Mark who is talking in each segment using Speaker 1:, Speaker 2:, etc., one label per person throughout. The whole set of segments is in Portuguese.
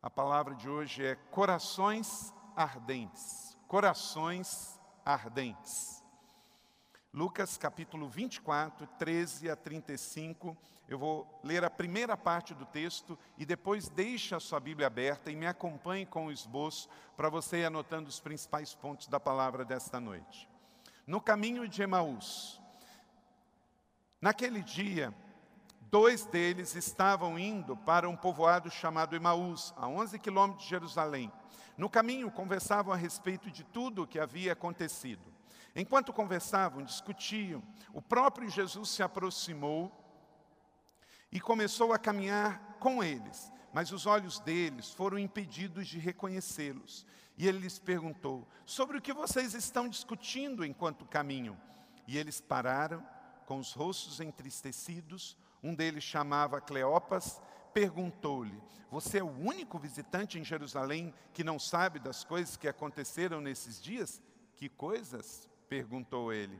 Speaker 1: A palavra de hoje é corações ardentes. Corações ardentes. Lucas capítulo 24, 13 a 35. Eu vou ler a primeira parte do texto e depois deixe a sua Bíblia aberta e me acompanhe com o esboço para você ir anotando os principais pontos da palavra desta noite. No caminho de Emaús. Naquele dia, Dois deles estavam indo para um povoado chamado Emaús, a 11 quilômetros de Jerusalém. No caminho, conversavam a respeito de tudo o que havia acontecido. Enquanto conversavam, discutiam, o próprio Jesus se aproximou e começou a caminhar com eles, mas os olhos deles foram impedidos de reconhecê-los. E ele lhes perguntou: Sobre o que vocês estão discutindo enquanto caminham? E eles pararam, com os rostos entristecidos, um deles chamava Cleopas, perguntou-lhe: Você é o único visitante em Jerusalém que não sabe das coisas que aconteceram nesses dias? Que coisas? perguntou ele.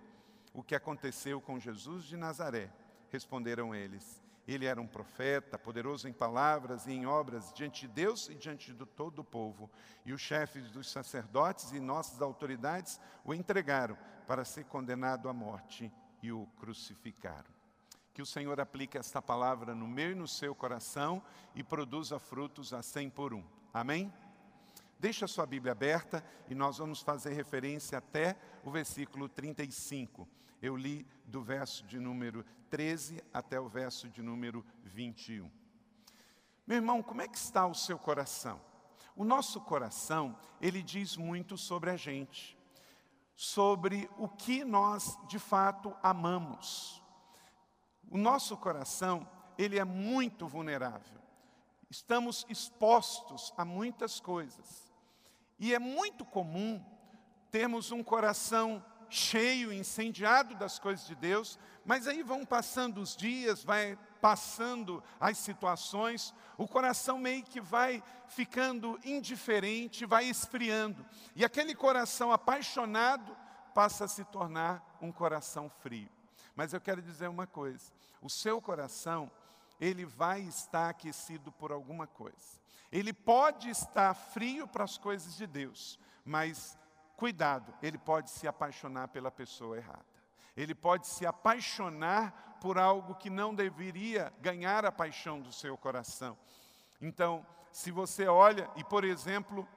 Speaker 1: O que aconteceu com Jesus de Nazaré? Responderam eles. Ele era um profeta, poderoso em palavras e em obras diante de Deus e diante de todo o povo. E os chefes dos sacerdotes e nossas autoridades o entregaram para ser condenado à morte e o crucificaram. Que o Senhor aplique esta palavra no meu e no seu coração e produza frutos a cem por um. Amém? Deixa a sua Bíblia aberta e nós vamos fazer referência até o versículo 35. Eu li do verso de número 13 até o verso de número 21. Meu irmão, como é que está o seu coração? O nosso coração, ele diz muito sobre a gente, sobre o que nós de fato amamos. O nosso coração, ele é muito vulnerável. Estamos expostos a muitas coisas. E é muito comum termos um coração cheio, incendiado das coisas de Deus, mas aí vão passando os dias, vai passando as situações, o coração meio que vai ficando indiferente, vai esfriando. E aquele coração apaixonado passa a se tornar um coração frio. Mas eu quero dizer uma coisa: o seu coração, ele vai estar aquecido por alguma coisa. Ele pode estar frio para as coisas de Deus, mas cuidado, ele pode se apaixonar pela pessoa errada. Ele pode se apaixonar por algo que não deveria ganhar a paixão do seu coração. Então, se você olha e, por exemplo,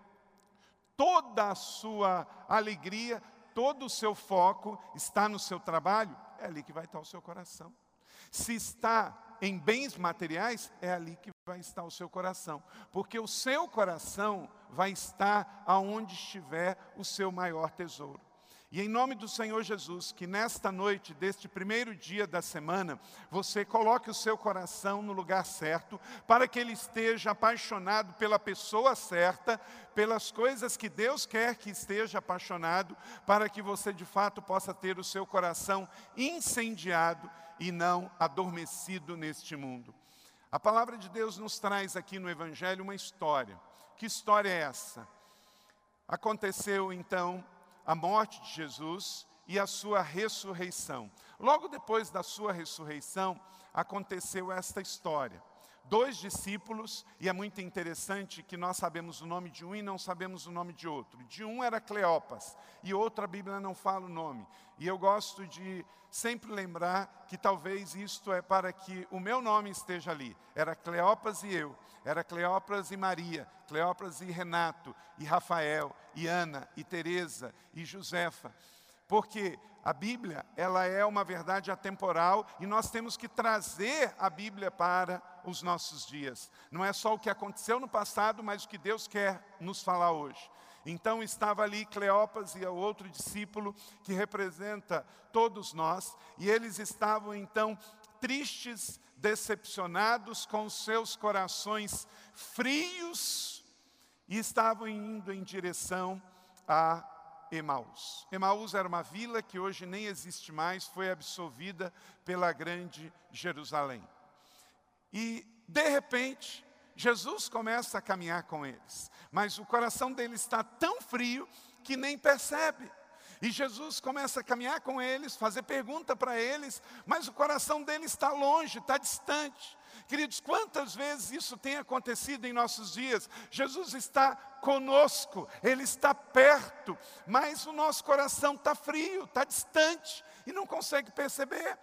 Speaker 1: toda a sua alegria, todo o seu foco está no seu trabalho, é ali que vai estar o seu coração. Se está em bens materiais, é ali que vai estar o seu coração, porque o seu coração vai estar aonde estiver o seu maior tesouro. E em nome do Senhor Jesus, que nesta noite, deste primeiro dia da semana, você coloque o seu coração no lugar certo, para que ele esteja apaixonado pela pessoa certa, pelas coisas que Deus quer que esteja apaixonado, para que você de fato possa ter o seu coração incendiado e não adormecido neste mundo. A palavra de Deus nos traz aqui no Evangelho uma história. Que história é essa? Aconteceu então a morte de Jesus e a sua ressurreição. Logo depois da sua ressurreição, aconteceu esta história. Dois discípulos, e é muito interessante que nós sabemos o nome de um e não sabemos o nome de outro. De um era Cleopas, e outra a Bíblia não fala o nome. E eu gosto de sempre lembrar que talvez isto é para que o meu nome esteja ali. Era Cleopas e eu. Era Cleópras e Maria, Cleópras e Renato, e Rafael, e Ana, e Teresa, e Josefa. Porque a Bíblia, ela é uma verdade atemporal e nós temos que trazer a Bíblia para os nossos dias. Não é só o que aconteceu no passado, mas o que Deus quer nos falar hoje. Então estava ali Cleopas e o outro discípulo que representa todos nós, e eles estavam então tristes, decepcionados, com seus corações frios, e estavam indo em direção a Emaús. Emaús era uma vila que hoje nem existe mais, foi absolvida pela grande Jerusalém. E, de repente, Jesus começa a caminhar com eles, mas o coração deles está tão frio que nem percebe. E Jesus começa a caminhar com eles, fazer pergunta para eles, mas o coração deles está longe, está distante. Queridos, quantas vezes isso tem acontecido em nossos dias? Jesus está conosco, Ele está perto, mas o nosso coração está frio, está distante e não consegue perceber.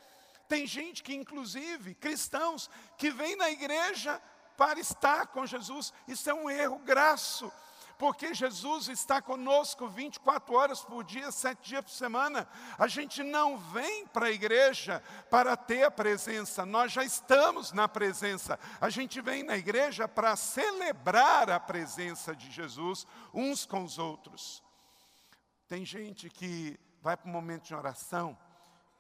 Speaker 1: Tem gente que, inclusive, cristãos, que vem na igreja para estar com Jesus, isso é um erro graço porque Jesus está conosco 24 horas por dia, sete dias por semana. A gente não vem para a igreja para ter a presença, nós já estamos na presença. A gente vem na igreja para celebrar a presença de Jesus uns com os outros. Tem gente que vai para um momento de oração,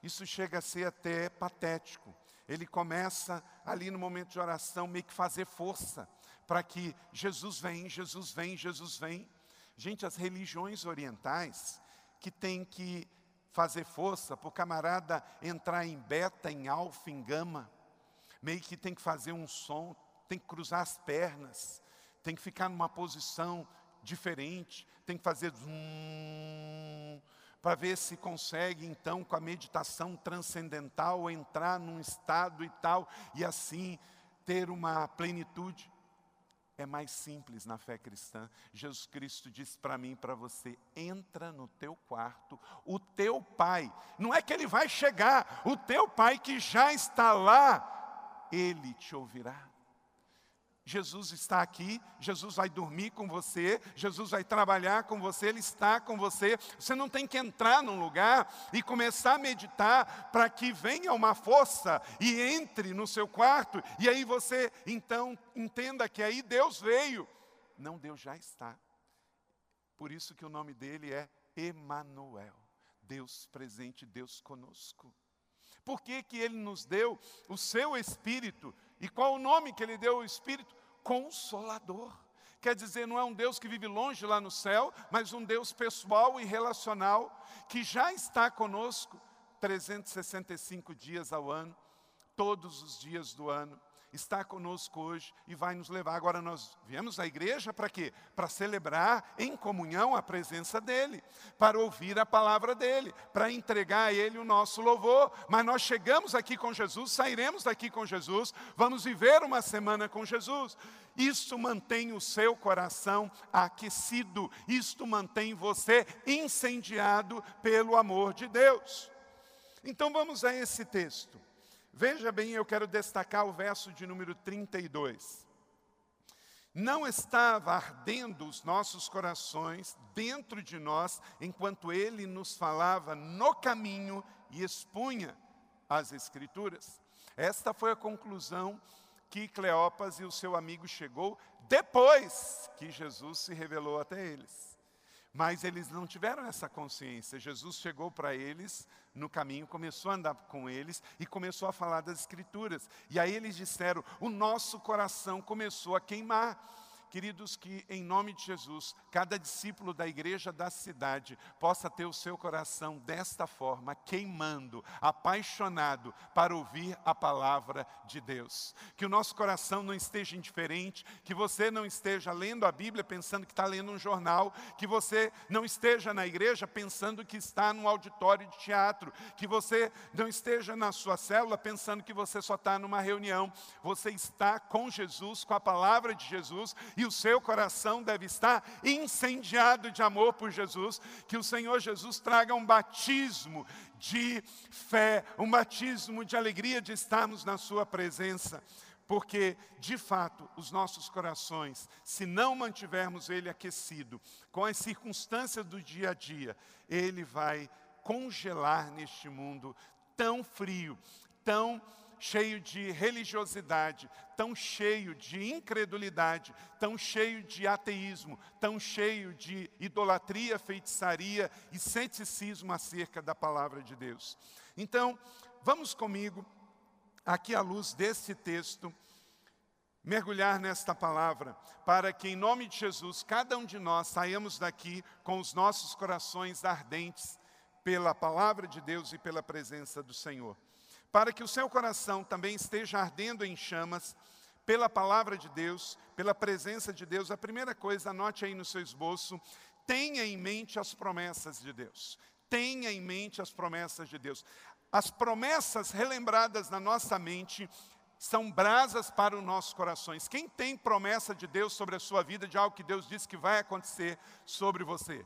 Speaker 1: isso chega a ser até patético. Ele começa ali no momento de oração meio que fazer força para que Jesus vem, Jesus vem, Jesus vem. Gente, as religiões orientais que tem que fazer força para o camarada entrar em beta, em alfa, em gama, meio que tem que fazer um som, tem que cruzar as pernas, tem que ficar numa posição diferente, tem que fazer para ver se consegue então com a meditação transcendental entrar num estado e tal e assim ter uma plenitude é mais simples na fé cristã. Jesus Cristo disse para mim e para você: entra no teu quarto, o teu pai, não é que ele vai chegar, o teu pai que já está lá, ele te ouvirá. Jesus está aqui, Jesus vai dormir com você, Jesus vai trabalhar com você, Ele está com você. Você não tem que entrar num lugar e começar a meditar para que venha uma força e entre no seu quarto, e aí você então entenda que aí Deus veio. Não, Deus já está. Por isso que o nome dele é Emanuel, Deus presente, Deus conosco. Por que, que ele nos deu o seu Espírito? E qual o nome que ele deu ao Espírito? Consolador. Quer dizer, não é um Deus que vive longe lá no céu, mas um Deus pessoal e relacional, que já está conosco 365 dias ao ano, todos os dias do ano está conosco hoje e vai nos levar. Agora nós viemos à igreja para quê? Para celebrar em comunhão a presença dEle, para ouvir a palavra dEle, para entregar a Ele o nosso louvor. Mas nós chegamos aqui com Jesus, sairemos daqui com Jesus, vamos viver uma semana com Jesus. Isso mantém o seu coração aquecido, isto mantém você incendiado pelo amor de Deus. Então vamos a esse texto. Veja bem, eu quero destacar o verso de número 32. Não estava ardendo os nossos corações dentro de nós, enquanto ele nos falava no caminho e expunha as Escrituras. Esta foi a conclusão que Cleopas e o seu amigo chegou depois que Jesus se revelou até eles. Mas eles não tiveram essa consciência. Jesus chegou para eles no caminho, começou a andar com eles e começou a falar das Escrituras. E aí eles disseram: o nosso coração começou a queimar. Queridos, que em nome de Jesus, cada discípulo da igreja da cidade possa ter o seu coração desta forma, queimando, apaixonado para ouvir a palavra de Deus. Que o nosso coração não esteja indiferente, que você não esteja lendo a Bíblia pensando que está lendo um jornal, que você não esteja na igreja pensando que está num auditório de teatro, que você não esteja na sua célula pensando que você só está numa reunião. Você está com Jesus, com a palavra de Jesus e o seu coração deve estar incendiado de amor por Jesus, que o Senhor Jesus traga um batismo de fé, um batismo de alegria de estarmos na Sua presença. Porque, de fato, os nossos corações, se não mantivermos ele aquecido com as circunstâncias do dia a dia, ele vai congelar neste mundo tão frio, tão cheio de religiosidade, tão cheio de incredulidade, tão cheio de ateísmo, tão cheio de idolatria, feitiçaria e ceticismo acerca da palavra de Deus. Então, vamos comigo, aqui à luz desse texto, mergulhar nesta palavra, para que em nome de Jesus, cada um de nós saímos daqui com os nossos corações ardentes pela palavra de Deus e pela presença do Senhor para que o seu coração também esteja ardendo em chamas pela palavra de Deus, pela presença de Deus. A primeira coisa, anote aí no seu esboço, tenha em mente as promessas de Deus. Tenha em mente as promessas de Deus. As promessas relembradas na nossa mente são brasas para os nossos corações. Quem tem promessa de Deus sobre a sua vida, de algo que Deus disse que vai acontecer sobre você?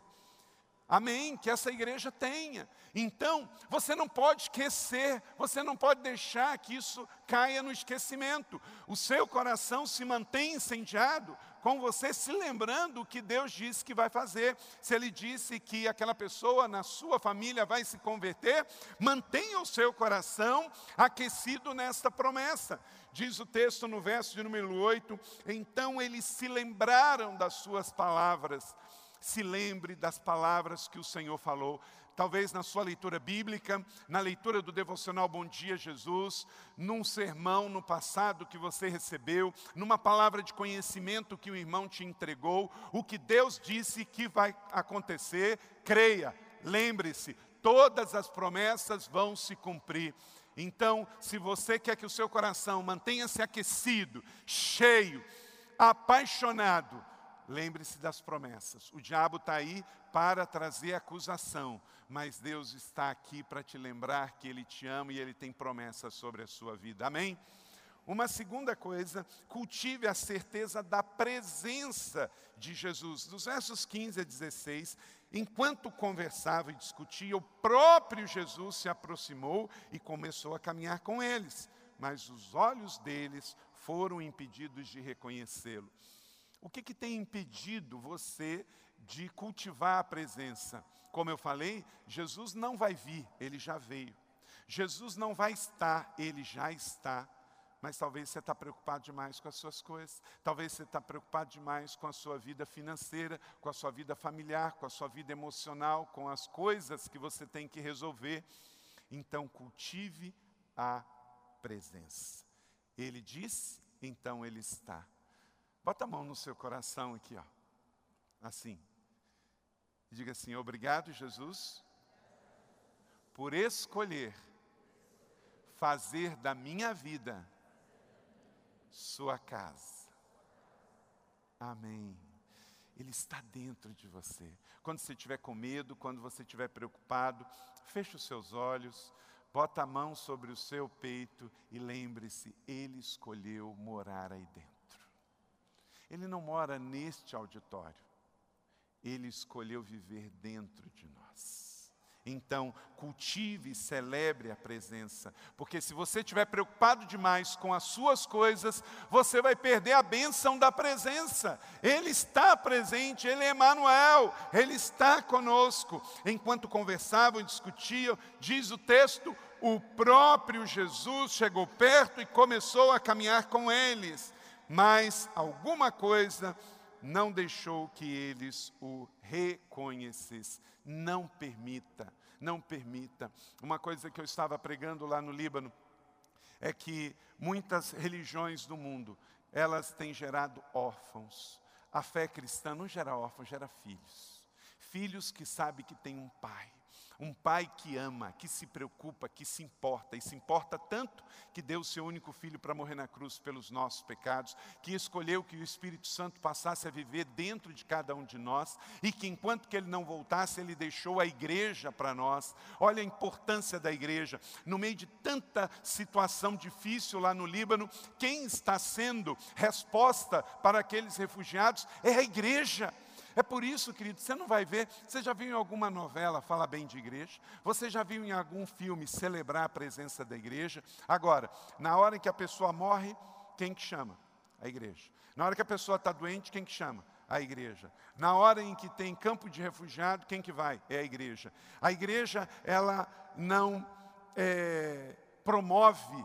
Speaker 1: Amém, que essa igreja tenha. Então, você não pode esquecer, você não pode deixar que isso caia no esquecimento. O seu coração se mantém incendiado com você se lembrando o que Deus disse que vai fazer. Se Ele disse que aquela pessoa na sua família vai se converter, mantenha o seu coração aquecido nesta promessa. Diz o texto no verso de número 8: Então eles se lembraram das suas palavras se lembre das palavras que o Senhor falou. Talvez na sua leitura bíblica, na leitura do devocional Bom Dia Jesus, num sermão no passado que você recebeu, numa palavra de conhecimento que o irmão te entregou, o que Deus disse que vai acontecer, creia, lembre-se, todas as promessas vão se cumprir. Então, se você quer que o seu coração mantenha-se aquecido, cheio, apaixonado, Lembre-se das promessas. O diabo está aí para trazer acusação, mas Deus está aqui para te lembrar que Ele te ama e Ele tem promessas sobre a sua vida. Amém? Uma segunda coisa, cultive a certeza da presença de Jesus. Dos versos 15 a 16, enquanto conversava e discutia, o próprio Jesus se aproximou e começou a caminhar com eles, mas os olhos deles foram impedidos de reconhecê-lo. O que, que tem impedido você de cultivar a presença? Como eu falei, Jesus não vai vir, ele já veio. Jesus não vai estar, ele já está. Mas talvez você está preocupado demais com as suas coisas. Talvez você está preocupado demais com a sua vida financeira, com a sua vida familiar, com a sua vida emocional, com as coisas que você tem que resolver. Então cultive a presença. Ele diz, então ele está. Bota a mão no seu coração aqui, ó. Assim. E diga assim: Obrigado, Jesus, por escolher fazer da minha vida sua casa. Amém. Ele está dentro de você. Quando você estiver com medo, quando você estiver preocupado, feche os seus olhos, bota a mão sobre o seu peito e lembre-se, Ele escolheu morar aí dentro. Ele não mora neste auditório. Ele escolheu viver dentro de nós. Então, cultive e celebre a presença, porque se você estiver preocupado demais com as suas coisas, você vai perder a bênção da presença. Ele está presente, Ele é Emmanuel, Ele está conosco. Enquanto conversavam e discutiam, diz o texto, o próprio Jesus chegou perto e começou a caminhar com eles mas alguma coisa não deixou que eles o reconhecessem. Não permita, não permita. Uma coisa que eu estava pregando lá no Líbano é que muitas religiões do mundo, elas têm gerado órfãos. A fé cristã não gera órfãos, gera filhos. Filhos que sabem que tem um pai um pai que ama, que se preocupa, que se importa, e se importa tanto que deu o seu único filho para morrer na cruz pelos nossos pecados, que escolheu que o Espírito Santo passasse a viver dentro de cada um de nós, e que enquanto que ele não voltasse, ele deixou a igreja para nós. Olha a importância da igreja. No meio de tanta situação difícil lá no Líbano, quem está sendo resposta para aqueles refugiados é a igreja. É por isso, querido, você não vai ver, você já viu em alguma novela falar bem de igreja? Você já viu em algum filme celebrar a presença da igreja? Agora, na hora em que a pessoa morre, quem que chama? A igreja. Na hora que a pessoa está doente, quem que chama? A igreja. Na hora em que tem campo de refugiado, quem que vai? É a igreja. A igreja, ela não é, promove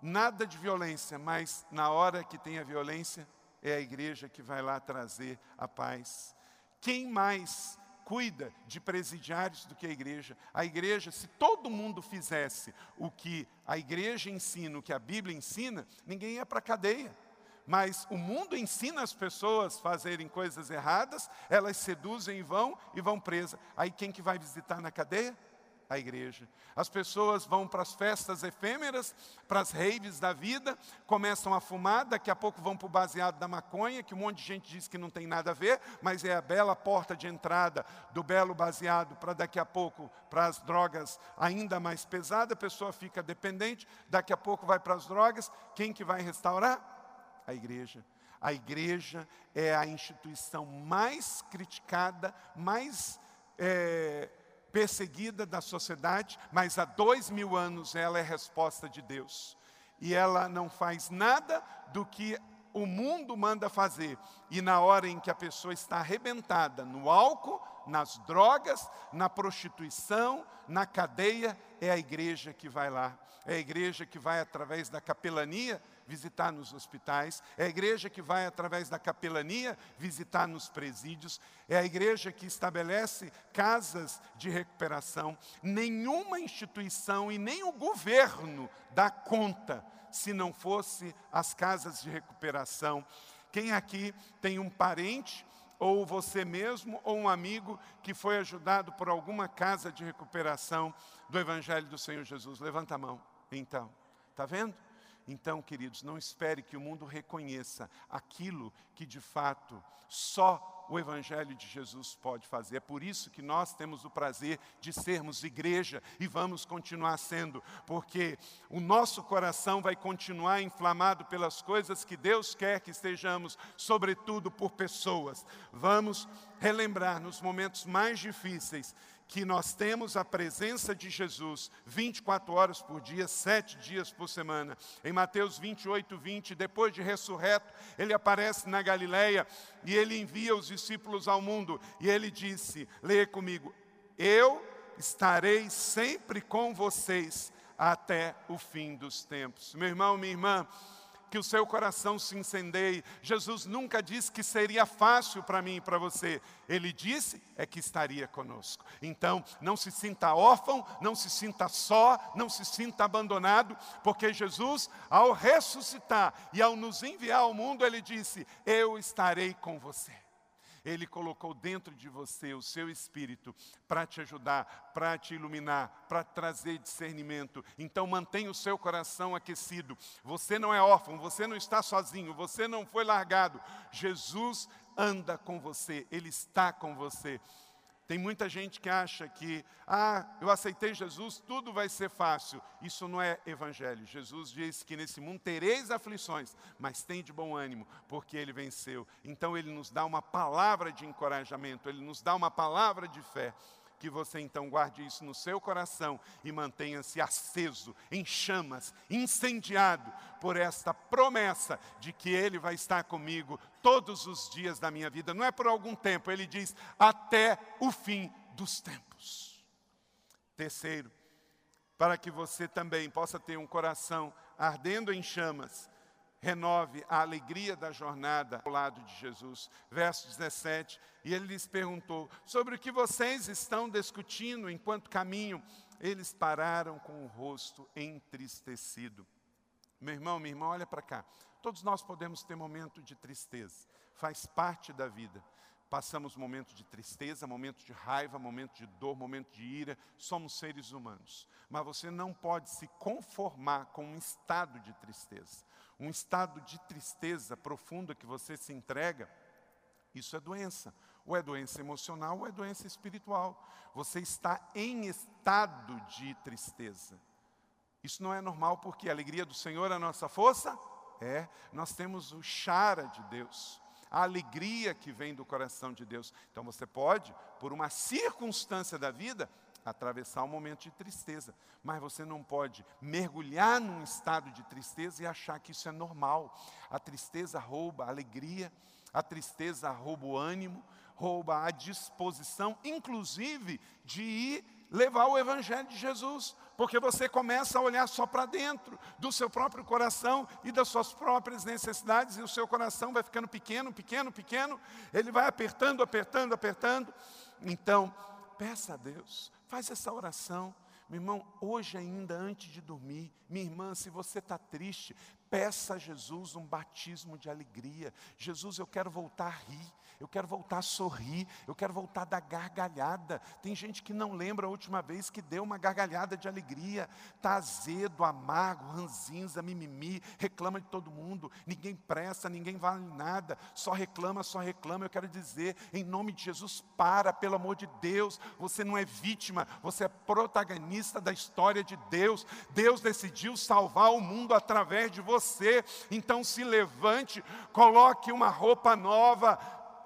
Speaker 1: nada de violência, mas na hora que tem a violência, é a igreja que vai lá trazer a paz. Quem mais cuida de presidiários do que a igreja? A igreja, se todo mundo fizesse o que a igreja ensina, o que a Bíblia ensina, ninguém ia para a cadeia. Mas o mundo ensina as pessoas a fazerem coisas erradas, elas seduzem e vão e vão presas. Aí quem que vai visitar na cadeia? A igreja. As pessoas vão para as festas efêmeras, para as raves da vida, começam a fumar, daqui a pouco vão para o baseado da maconha, que um monte de gente diz que não tem nada a ver, mas é a bela porta de entrada do belo baseado para daqui a pouco para as drogas ainda mais pesadas, a pessoa fica dependente, daqui a pouco vai para as drogas, quem que vai restaurar? A igreja. A igreja é a instituição mais criticada, mais é, perseguida da sociedade, mas há dois mil anos ela é resposta de Deus. E ela não faz nada do que o mundo manda fazer. E na hora em que a pessoa está arrebentada no álcool, nas drogas, na prostituição, na cadeia, é a igreja que vai lá. É a igreja que vai através da capelania visitar nos hospitais, é a igreja que vai, através da capelania, visitar nos presídios, é a igreja que estabelece casas de recuperação. Nenhuma instituição e nem o governo dá conta se não fosse as casas de recuperação. Quem aqui tem um parente ou você mesmo, ou um amigo que foi ajudado por alguma casa de recuperação do Evangelho do Senhor Jesus. Levanta a mão, então. Está vendo? Então, queridos, não espere que o mundo reconheça aquilo que de fato só o Evangelho de Jesus pode fazer. É por isso que nós temos o prazer de sermos igreja e vamos continuar sendo, porque o nosso coração vai continuar inflamado pelas coisas que Deus quer que estejamos, sobretudo por pessoas. Vamos relembrar nos momentos mais difíceis que nós temos a presença de Jesus 24 horas por dia, sete dias por semana. Em Mateus 28, 20, depois de ressurreto, ele aparece na Galileia e ele envia os discípulos ao mundo. E ele disse: leia comigo, eu estarei sempre com vocês até o fim dos tempos. Meu irmão, minha irmã, que o seu coração se incendeie. Jesus nunca disse que seria fácil para mim e para você. Ele disse é que estaria conosco. Então, não se sinta órfão, não se sinta só, não se sinta abandonado, porque Jesus, ao ressuscitar e ao nos enviar ao mundo, ele disse: Eu estarei com você. Ele colocou dentro de você o seu espírito para te ajudar, para te iluminar, para trazer discernimento. Então mantenha o seu coração aquecido. Você não é órfão, você não está sozinho, você não foi largado. Jesus anda com você, ele está com você. Tem muita gente que acha que, ah, eu aceitei Jesus, tudo vai ser fácil. Isso não é evangelho. Jesus diz que nesse mundo tereis aflições, mas tem de bom ânimo, porque ele venceu. Então ele nos dá uma palavra de encorajamento, ele nos dá uma palavra de fé que você então guarde isso no seu coração e mantenha-se aceso, em chamas, incendiado por esta promessa de que Ele vai estar comigo todos os dias da minha vida. Não é por algum tempo, Ele diz, até o fim dos tempos. Terceiro, para que você também possa ter um coração ardendo em chamas, renove a alegria da jornada ao lado de Jesus. Verso 17, e ele lhes perguntou: sobre o que vocês estão discutindo enquanto caminham? Eles pararam com o rosto entristecido. Meu irmão, minha irmã, olha para cá. Todos nós podemos ter momento de tristeza, faz parte da vida. Passamos momentos de tristeza, momentos de raiva, momentos de dor, momentos de ira, somos seres humanos. Mas você não pode se conformar com um estado de tristeza um estado de tristeza profunda que você se entrega, isso é doença. Ou é doença emocional ou é doença espiritual. Você está em estado de tristeza. Isso não é normal porque a alegria do Senhor é a nossa força? É, nós temos o chara de Deus, a alegria que vem do coração de Deus. Então você pode, por uma circunstância da vida, atravessar um momento de tristeza, mas você não pode mergulhar num estado de tristeza e achar que isso é normal. A tristeza rouba a alegria, a tristeza rouba o ânimo, rouba a disposição, inclusive de ir levar o Evangelho de Jesus, porque você começa a olhar só para dentro do seu próprio coração e das suas próprias necessidades, e o seu coração vai ficando pequeno, pequeno, pequeno, ele vai apertando, apertando, apertando. Então, peça a Deus, Faz essa oração. Meu irmão, hoje ainda, antes de dormir, minha irmã, se você está triste, Peça a Jesus um batismo de alegria. Jesus, eu quero voltar a rir, eu quero voltar a sorrir, eu quero voltar a dar gargalhada. Tem gente que não lembra a última vez que deu uma gargalhada de alegria. Está azedo, amargo, ranzinza, mimimi, reclama de todo mundo. Ninguém presta, ninguém vale nada, só reclama, só reclama. Eu quero dizer, em nome de Jesus, para, pelo amor de Deus. Você não é vítima, você é protagonista da história de Deus. Deus decidiu salvar o mundo através de você você. Então se levante, coloque uma roupa nova,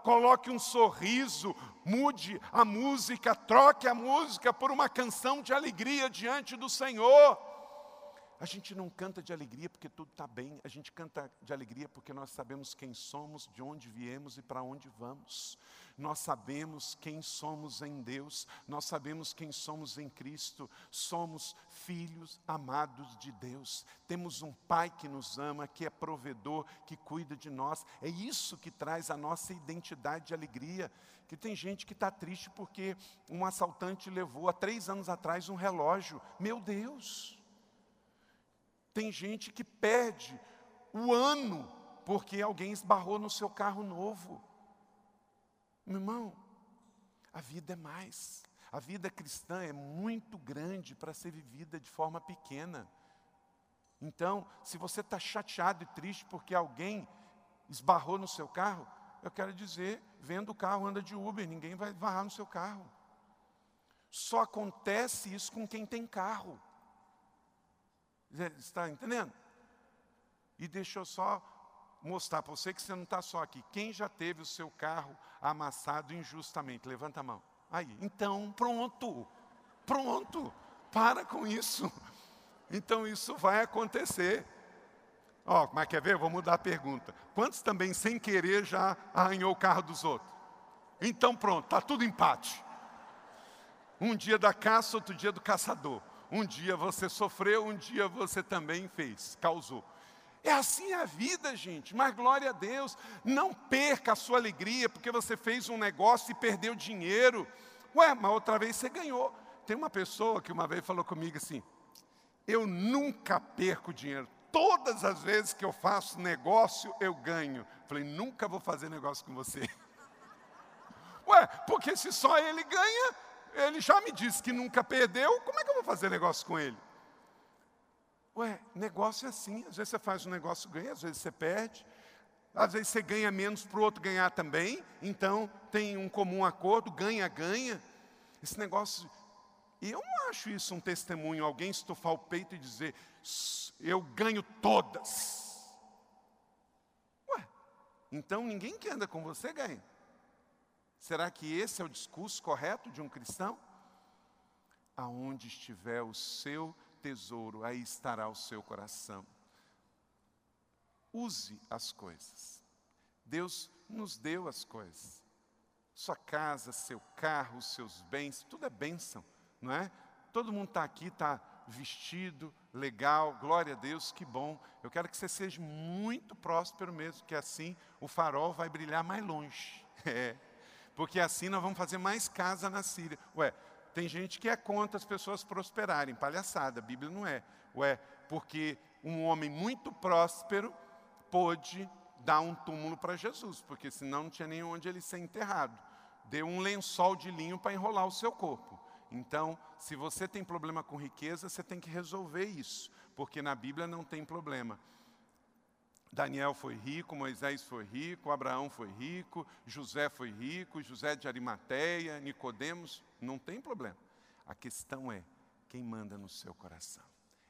Speaker 1: coloque um sorriso, mude a música, troque a música por uma canção de alegria diante do Senhor. A gente não canta de alegria porque tudo está bem, a gente canta de alegria porque nós sabemos quem somos, de onde viemos e para onde vamos. Nós sabemos quem somos em Deus, nós sabemos quem somos em Cristo, somos filhos amados de Deus. Temos um Pai que nos ama, que é provedor, que cuida de nós. É isso que traz a nossa identidade de alegria. Que tem gente que está triste porque um assaltante levou há três anos atrás um relógio. Meu Deus! Tem gente que perde o ano porque alguém esbarrou no seu carro novo. Meu irmão, a vida é mais. A vida cristã é muito grande para ser vivida de forma pequena. Então, se você está chateado e triste porque alguém esbarrou no seu carro, eu quero dizer, vendo o carro, anda de Uber, ninguém vai esbarrar no seu carro. Só acontece isso com quem tem carro. Está entendendo? E deixa eu só mostrar para você que você não está só aqui. Quem já teve o seu carro amassado injustamente? Levanta a mão. Aí, então, pronto. Pronto. Para com isso. Então isso vai acontecer. Ó, mas quer ver? Vou mudar a pergunta. Quantos também, sem querer, já arranhou o carro dos outros? Então pronto, está tudo empate. Um dia da caça, outro dia do caçador. Um dia você sofreu, um dia você também fez, causou. É assim a vida, gente, mas glória a Deus. Não perca a sua alegria porque você fez um negócio e perdeu dinheiro. Ué, mas outra vez você ganhou. Tem uma pessoa que uma vez falou comigo assim: Eu nunca perco dinheiro. Todas as vezes que eu faço negócio, eu ganho. Falei, nunca vou fazer negócio com você. Ué, porque se só ele ganha, ele já me disse que nunca perdeu, como é que eu vou fazer negócio com ele? Ué, negócio é assim, às vezes você faz um negócio ganha, às vezes você perde, às vezes você ganha menos para o outro ganhar também, então tem um comum acordo, ganha, ganha. Esse negócio, e eu não acho isso um testemunho, alguém estufar o peito e dizer, eu ganho todas. Ué, então ninguém que anda com você ganha. Será que esse é o discurso correto de um cristão? Aonde estiver o seu tesouro, aí estará o seu coração. Use as coisas. Deus nos deu as coisas. Sua casa, seu carro, seus bens, tudo é bênção, não é? Todo mundo está aqui, está vestido, legal, glória a Deus, que bom. Eu quero que você seja muito próspero mesmo, que assim o farol vai brilhar mais longe. É porque assim nós vamos fazer mais casa na Síria. Ué, tem gente que é contra as pessoas prosperarem, palhaçada, a Bíblia não é. Ué, porque um homem muito próspero pôde dar um túmulo para Jesus, porque senão não tinha nem onde ele ser enterrado. Deu um lençol de linho para enrolar o seu corpo. Então, se você tem problema com riqueza, você tem que resolver isso, porque na Bíblia não tem problema. Daniel foi rico, Moisés foi rico, Abraão foi rico, José foi rico, José de Arimateia, Nicodemos, não tem problema. A questão é quem manda no seu coração.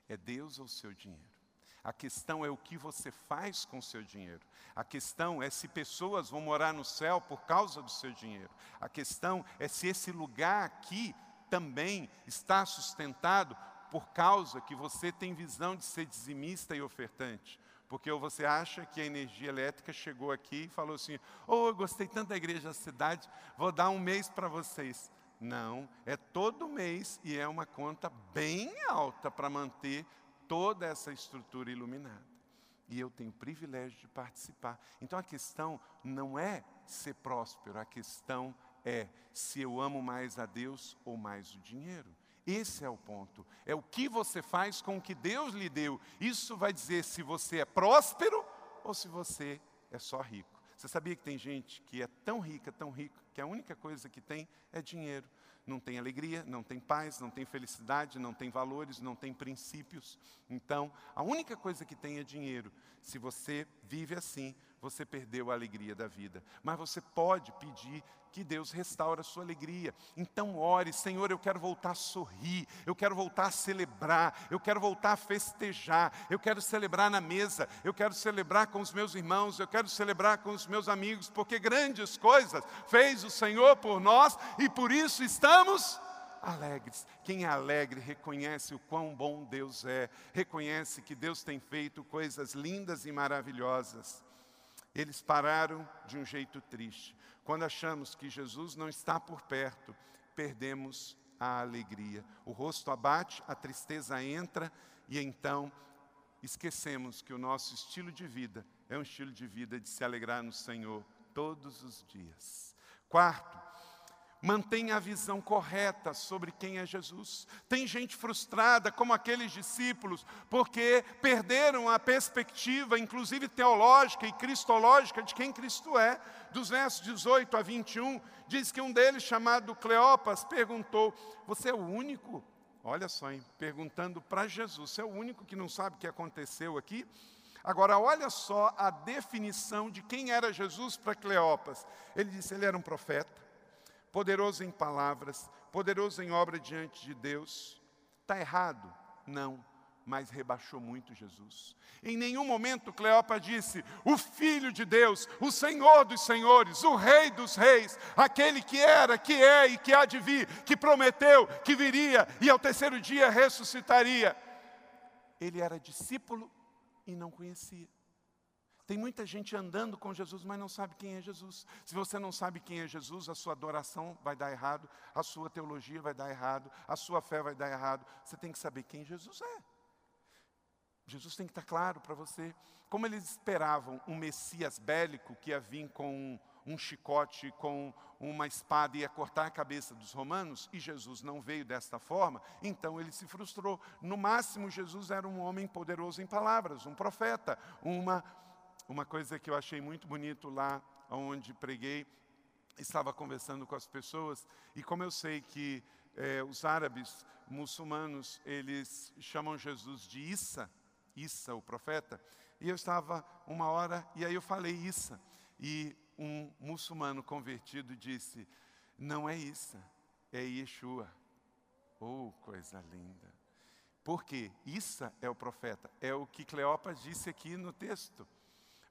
Speaker 1: É Deus ou o seu dinheiro? A questão é o que você faz com o seu dinheiro. A questão é se pessoas vão morar no céu por causa do seu dinheiro. A questão é se esse lugar aqui também está sustentado por causa que você tem visão de ser dizimista e ofertante. Porque você acha que a energia elétrica chegou aqui e falou assim: Oh, eu gostei tanto da igreja da cidade, vou dar um mês para vocês. Não, é todo mês e é uma conta bem alta para manter toda essa estrutura iluminada. E eu tenho o privilégio de participar. Então a questão não é ser próspero, a questão é se eu amo mais a Deus ou mais o dinheiro. Esse é o ponto. É o que você faz com o que Deus lhe deu. Isso vai dizer se você é próspero ou se você é só rico. Você sabia que tem gente que é tão rica, tão rica, que a única coisa que tem é dinheiro. Não tem alegria, não tem paz, não tem felicidade, não tem valores, não tem princípios. Então, a única coisa que tem é dinheiro. Se você vive assim, você perdeu a alegria da vida. Mas você pode pedir que Deus restaure a sua alegria. Então ore, Senhor, eu quero voltar a sorrir, eu quero voltar a celebrar, eu quero voltar a festejar, eu quero celebrar na mesa, eu quero celebrar com os meus irmãos, eu quero celebrar com os meus amigos, porque grandes coisas fez o Senhor por nós e por isso estamos alegres. Quem é alegre reconhece o quão bom Deus é, reconhece que Deus tem feito coisas lindas e maravilhosas. Eles pararam de um jeito triste. Quando achamos que Jesus não está por perto, perdemos a alegria. O rosto abate, a tristeza entra e então esquecemos que o nosso estilo de vida é um estilo de vida de se alegrar no Senhor todos os dias. Quarto, Mantenha a visão correta sobre quem é Jesus. Tem gente frustrada, como aqueles discípulos, porque perderam a perspectiva, inclusive teológica e cristológica, de quem Cristo é. Dos versos 18 a 21, diz que um deles, chamado Cleopas, perguntou: Você é o único? Olha só, hein, perguntando para Jesus: Você é o único que não sabe o que aconteceu aqui? Agora, olha só a definição de quem era Jesus para Cleopas. Ele disse: Ele era um profeta poderoso em palavras, poderoso em obra diante de Deus. Está errado? Não, mas rebaixou muito Jesus. Em nenhum momento Cleopa disse: o Filho de Deus, o Senhor dos Senhores, o Rei dos Reis, aquele que era, que é e que há de vir, que prometeu que viria e ao terceiro dia ressuscitaria. Ele era discípulo e não conhecia. Tem muita gente andando com Jesus, mas não sabe quem é Jesus. Se você não sabe quem é Jesus, a sua adoração vai dar errado, a sua teologia vai dar errado, a sua fé vai dar errado. Você tem que saber quem Jesus é. Jesus tem que estar claro para você. Como eles esperavam um Messias bélico que ia vir com um, chicote, com uma espada e ia cortar a cabeça dos romanos, e Jesus não veio desta forma, então ele se frustrou. No máximo, Jesus era um homem poderoso em palavras, um profeta, uma uma coisa que eu achei muito bonito lá onde preguei, estava conversando com as pessoas, e como eu sei que é, os árabes muçulmanos, eles chamam Jesus de Issa, Issa, o profeta, e eu estava uma hora, e aí eu falei Issa, e um muçulmano convertido disse, não é Issa, é Yeshua. Oh, coisa linda. Porque Issa é o profeta, é o que Cleopas disse aqui no texto.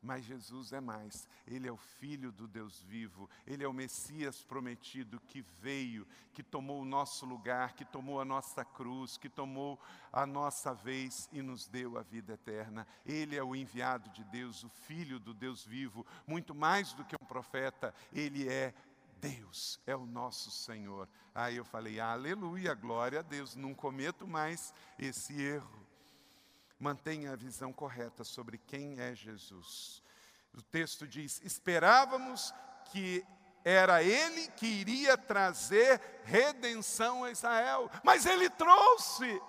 Speaker 1: Mas Jesus é mais. Ele é o Filho do Deus vivo. Ele é o Messias prometido que veio, que tomou o nosso lugar, que tomou a nossa cruz, que tomou a nossa vez e nos deu a vida eterna. Ele é o enviado de Deus, o Filho do Deus vivo. Muito mais do que um profeta, ele é Deus, é o nosso Senhor. Aí eu falei, aleluia, glória a Deus, não cometo mais esse erro mantenha a visão correta sobre quem é Jesus. O texto diz: esperávamos que era ele que iria trazer redenção a Israel, mas ele trouxe.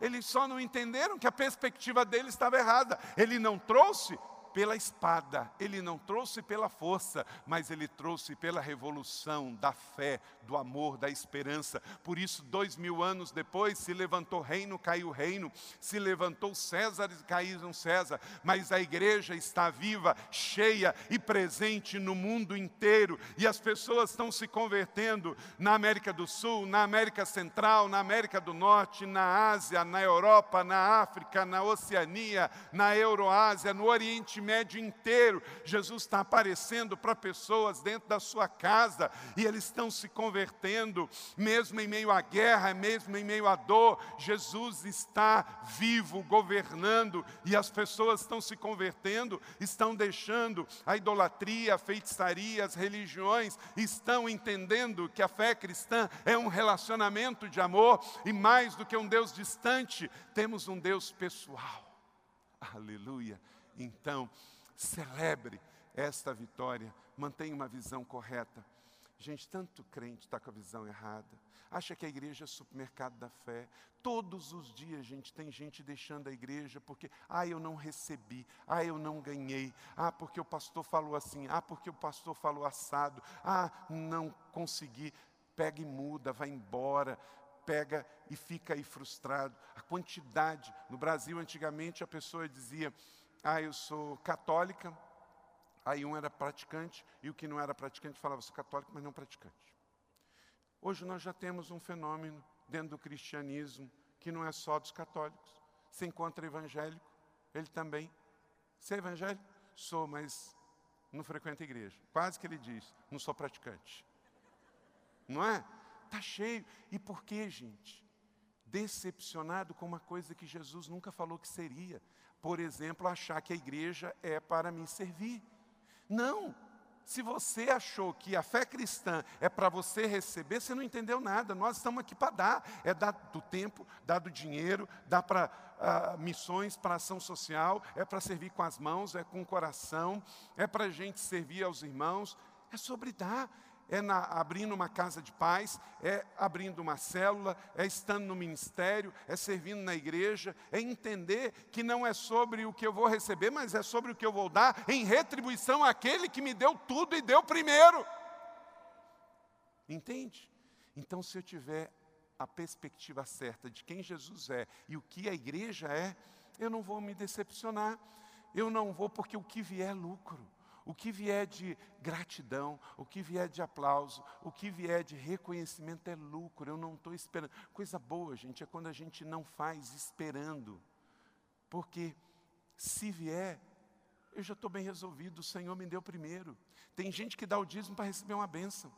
Speaker 1: Eles só não entenderam que a perspectiva dele estava errada. Ele não trouxe pela espada, ele não trouxe pela força, mas ele trouxe pela revolução da fé, do amor, da esperança. Por isso, dois mil anos depois, se levantou reino, caiu reino, se levantou César e caiu César, mas a igreja está viva, cheia e presente no mundo inteiro, e as pessoas estão se convertendo na América do Sul, na América Central, na América do Norte, na Ásia, na Europa, na África, na Oceania, na Euroásia, no Oriente Médio inteiro. Jesus está aparecendo para pessoas dentro da sua casa e eles estão se convertendo, mesmo em meio à guerra, mesmo em meio à dor. Jesus está vivo, governando e as pessoas estão se convertendo, estão deixando a idolatria, a feitiçaria, as religiões, estão entendendo que a fé cristã é um relacionamento de amor e mais do que um Deus distante, temos um Deus pessoal. Aleluia. Então, celebre esta vitória, mantenha uma visão correta. Gente, tanto crente está com a visão errada. Acha que a igreja é supermercado da fé. Todos os dias, gente, tem gente deixando a igreja porque, ah, eu não recebi, ah, eu não ganhei, ah, porque o pastor falou assim, ah, porque o pastor falou assado, ah, não consegui. Pega e muda, vai embora, pega e fica aí frustrado. A quantidade, no Brasil, antigamente, a pessoa dizia, ah, eu sou católica, Aí um era praticante e o que não era praticante falava, sou católico, mas não praticante. Hoje nós já temos um fenômeno dentro do cristianismo que não é só dos católicos. Se encontra evangélico, ele também. Você é evangélico? Sou, mas não frequenta a igreja. Quase que ele diz, não sou praticante. Não é? Está cheio. E por quê, gente? Decepcionado com uma coisa que Jesus nunca falou que seria. Por exemplo, achar que a igreja é para me servir. Não. Se você achou que a fé cristã é para você receber, você não entendeu nada. Nós estamos aqui para dar. É dar do tempo, dar do dinheiro, dar para uh, missões, para ação social, é para servir com as mãos, é com o coração, é para a gente servir aos irmãos. É sobre dar é na, abrindo uma casa de paz, é abrindo uma célula, é estando no ministério, é servindo na igreja, é entender que não é sobre o que eu vou receber, mas é sobre o que eu vou dar em retribuição àquele que me deu tudo e deu primeiro. Entende? Então, se eu tiver a perspectiva certa de quem Jesus é e o que a igreja é, eu não vou me decepcionar. Eu não vou, porque o que vier é lucro. O que vier de gratidão, o que vier de aplauso, o que vier de reconhecimento é lucro, eu não estou esperando. Coisa boa, gente, é quando a gente não faz esperando. Porque se vier, eu já estou bem resolvido, o Senhor me deu primeiro. Tem gente que dá o dízimo para receber uma bênção.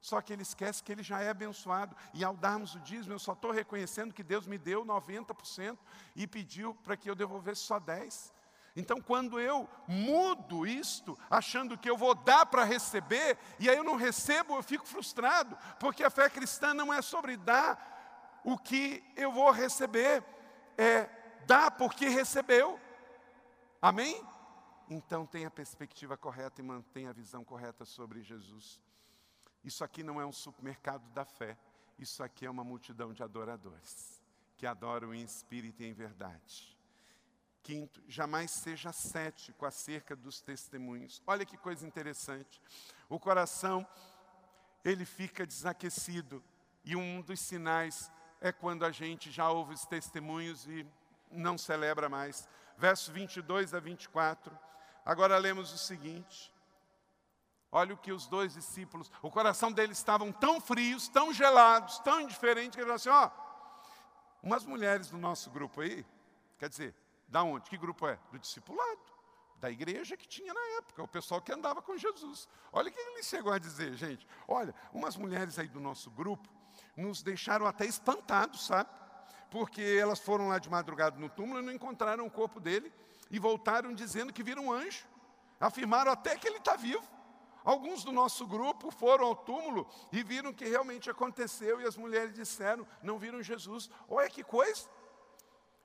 Speaker 1: Só que ele esquece que ele já é abençoado. E ao darmos o dízimo, eu só estou reconhecendo que Deus me deu 90% e pediu para que eu devolvesse só 10%. Então, quando eu mudo isto, achando que eu vou dar para receber, e aí eu não recebo, eu fico frustrado, porque a fé cristã não é sobre dar o que eu vou receber, é dar porque recebeu. Amém? Então, tenha a perspectiva correta e mantenha a visão correta sobre Jesus. Isso aqui não é um supermercado da fé, isso aqui é uma multidão de adoradores, que adoram em espírito e em verdade. Quinto, jamais seja cético acerca dos testemunhos. Olha que coisa interessante. O coração, ele fica desaquecido. E um dos sinais é quando a gente já ouve os testemunhos e não celebra mais. Verso 22 a 24. Agora lemos o seguinte. Olha o que os dois discípulos, o coração deles estavam tão frios, tão gelados, tão indiferentes, que ele falou assim: ó, umas mulheres do nosso grupo aí, quer dizer, da onde? Que grupo é? Do discipulado. Da igreja que tinha na época, o pessoal que andava com Jesus. Olha o que ele chegou a dizer, gente. Olha, umas mulheres aí do nosso grupo nos deixaram até espantados, sabe? Porque elas foram lá de madrugada no túmulo e não encontraram o corpo dele e voltaram dizendo que viram um anjo. Afirmaram até que ele está vivo. Alguns do nosso grupo foram ao túmulo e viram que realmente aconteceu, e as mulheres disseram: não viram Jesus. Olha que coisa!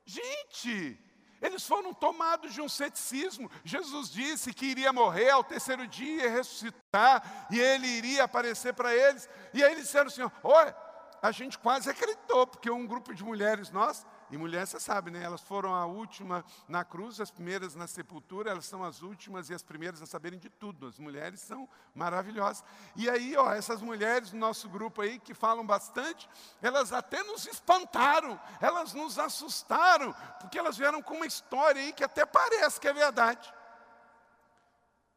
Speaker 1: Gente, eles foram tomados de um ceticismo. Jesus disse que iria morrer ao terceiro dia, ressuscitar, e ele iria aparecer para eles. E aí eles disseram assim: olha, a gente quase acreditou, porque um grupo de mulheres nós e mulher, você sabe, né? Elas foram a última na cruz, as primeiras na sepultura, elas são as últimas e as primeiras a saberem de tudo. As mulheres são maravilhosas. E aí, ó, essas mulheres do nosso grupo aí, que falam bastante, elas até nos espantaram, elas nos assustaram, porque elas vieram com uma história aí que até parece que é verdade.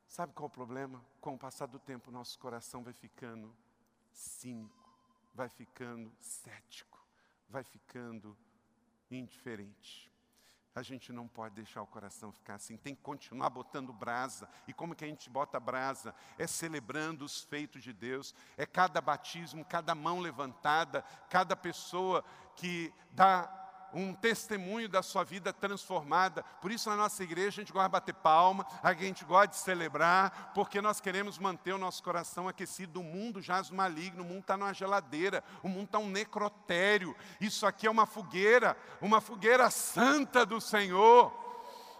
Speaker 1: Sabe qual é o problema? Com o passar do tempo, nosso coração vai ficando cínico, vai ficando cético, vai ficando indiferente. A gente não pode deixar o coração ficar assim, tem que continuar botando brasa. E como que a gente bota brasa? É celebrando os feitos de Deus, é cada batismo, cada mão levantada, cada pessoa que dá um testemunho da sua vida transformada. Por isso, na nossa igreja, a gente gosta de bater palma, a gente gosta de celebrar, porque nós queremos manter o nosso coração aquecido. O mundo jaz no maligno, o mundo está numa geladeira, o mundo está um necrotério. Isso aqui é uma fogueira, uma fogueira santa do Senhor.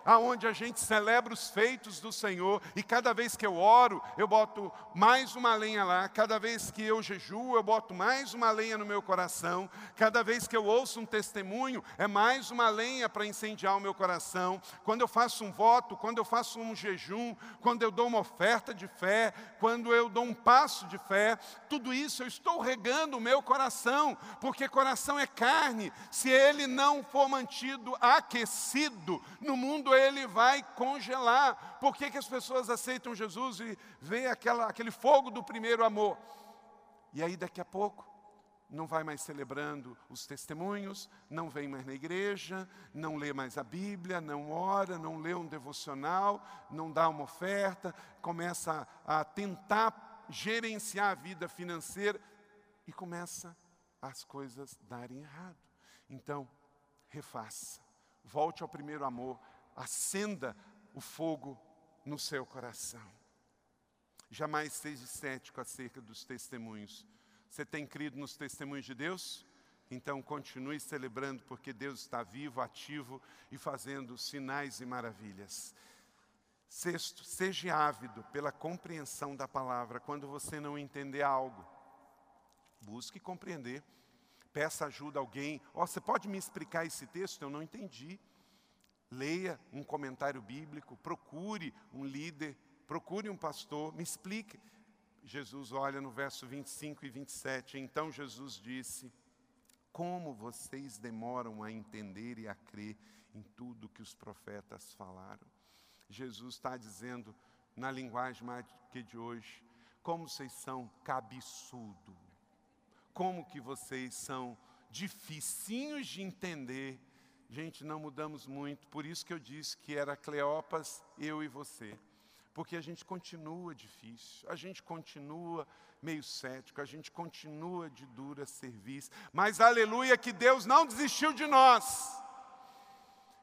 Speaker 1: Aonde a gente celebra os feitos do Senhor, e cada vez que eu oro, eu boto mais uma lenha lá, cada vez que eu jejuo, eu boto mais uma lenha no meu coração, cada vez que eu ouço um testemunho, é mais uma lenha para incendiar o meu coração. Quando eu faço um voto, quando eu faço um jejum, quando eu dou uma oferta de fé, quando eu dou um passo de fé, tudo isso eu estou regando o meu coração, porque coração é carne, se ele não for mantido aquecido, no mundo ele vai congelar. Por que, que as pessoas aceitam Jesus e vê aquela, aquele fogo do primeiro amor? E aí daqui a pouco, não vai mais celebrando os testemunhos, não vem mais na igreja, não lê mais a Bíblia, não ora, não lê um devocional, não dá uma oferta, começa a tentar gerenciar a vida financeira e começa as coisas darem errado. Então, refaça, volte ao primeiro amor, acenda o fogo no seu coração. Jamais seja cético acerca dos testemunhos. Você tem crido nos testemunhos de Deus? Então continue celebrando, porque Deus está vivo, ativo e fazendo sinais e maravilhas. Sexto, seja ávido pela compreensão da palavra. Quando você não entender algo, busque compreender. Peça ajuda a alguém. Oh, você pode me explicar esse texto? Eu não entendi. Leia um comentário bíblico, procure um líder, procure um pastor, me explique. Jesus olha no verso 25 e 27. Então Jesus disse: Como vocês demoram a entender e a crer em tudo que os profetas falaram? Jesus está dizendo, na linguagem mais que de hoje, como vocês são cabeçudo, como que vocês são dificinhos de entender Gente, não mudamos muito, por isso que eu disse que era Cleopas, eu e você. Porque a gente continua difícil, a gente continua meio cético, a gente continua de dura serviço. Mas aleluia que Deus não desistiu de nós.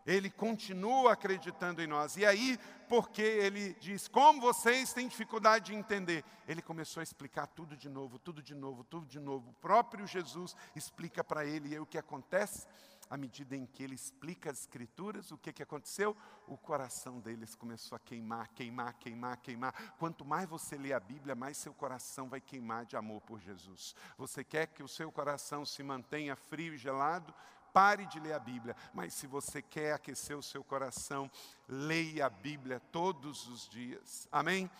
Speaker 1: Ele continua acreditando em nós. E aí, porque ele diz, como vocês têm dificuldade de entender? Ele começou a explicar tudo de novo, tudo de novo, tudo de novo. O próprio Jesus explica para ele. E aí o que acontece? À medida em que ele explica as escrituras, o que, que aconteceu? O coração deles começou a queimar, queimar, queimar, queimar. Quanto mais você lê a Bíblia, mais seu coração vai queimar de amor por Jesus. Você quer que o seu coração se mantenha frio e gelado? Pare de ler a Bíblia, mas se você quer aquecer o seu coração, leia a Bíblia todos os dias. Amém?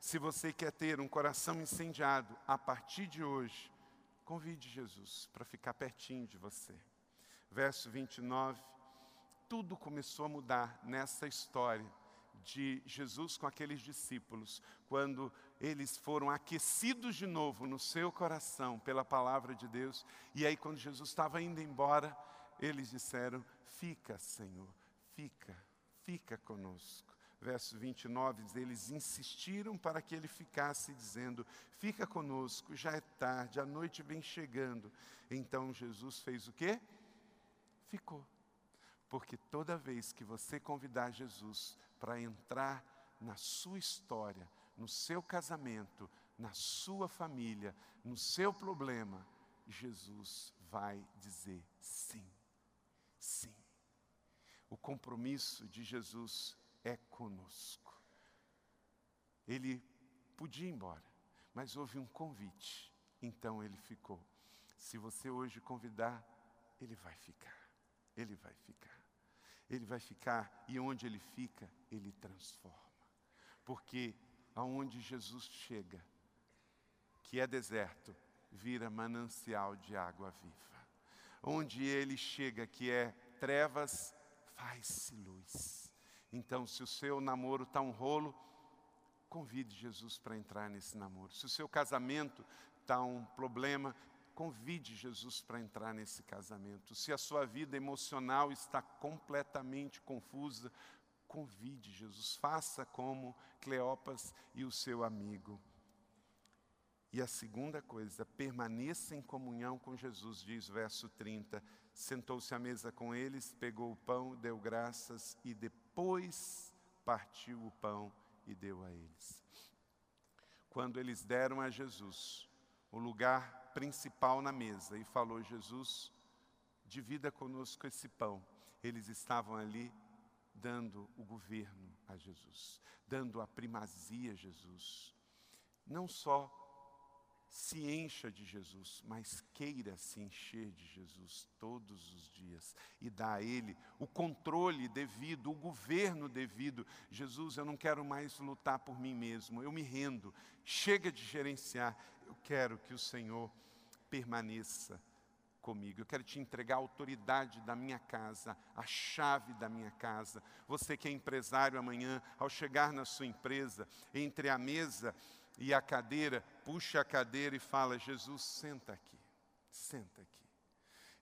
Speaker 1: Se você quer ter um coração incendiado, a partir de hoje, convide Jesus para ficar pertinho de você verso 29, tudo começou a mudar nessa história de Jesus com aqueles discípulos, quando eles foram aquecidos de novo no seu coração pela palavra de Deus, e aí quando Jesus estava indo embora, eles disseram: Fica, Senhor, fica, fica conosco. Verso 29, eles insistiram para que ele ficasse, dizendo: Fica conosco, já é tarde, a noite vem chegando. Então Jesus fez o quê? Ficou. Porque toda vez que você convidar Jesus para entrar na sua história, no seu casamento, na sua família, no seu problema, Jesus vai dizer sim. Sim. O compromisso de Jesus é conosco. Ele podia ir embora, mas houve um convite, então ele ficou. Se você hoje convidar, ele vai ficar ele vai ficar. Ele vai ficar e onde ele fica, ele transforma. Porque aonde Jesus chega, que é deserto, vira manancial de água viva. Onde ele chega, que é trevas, faz-se luz. Então, se o seu namoro está um rolo, convide Jesus para entrar nesse namoro. Se o seu casamento está um problema, Convide Jesus para entrar nesse casamento. Se a sua vida emocional está completamente confusa, convide Jesus. Faça como Cleopas e o seu amigo. E a segunda coisa, permaneça em comunhão com Jesus, diz verso 30. Sentou-se à mesa com eles, pegou o pão, deu graças e depois partiu o pão e deu a eles. Quando eles deram a Jesus o lugar principal na mesa e falou: Jesus, divida conosco esse pão. Eles estavam ali dando o governo a Jesus, dando a primazia a Jesus. Não só se encha de Jesus, mas queira se encher de Jesus todos os dias e dá a Ele o controle devido, o governo devido. Jesus, eu não quero mais lutar por mim mesmo, eu me rendo, chega de gerenciar, eu quero que o Senhor permaneça comigo. Eu quero te entregar a autoridade da minha casa, a chave da minha casa. Você que é empresário amanhã, ao chegar na sua empresa, entre a mesa e a cadeira, puxa a cadeira e fala: Jesus, senta aqui, senta aqui.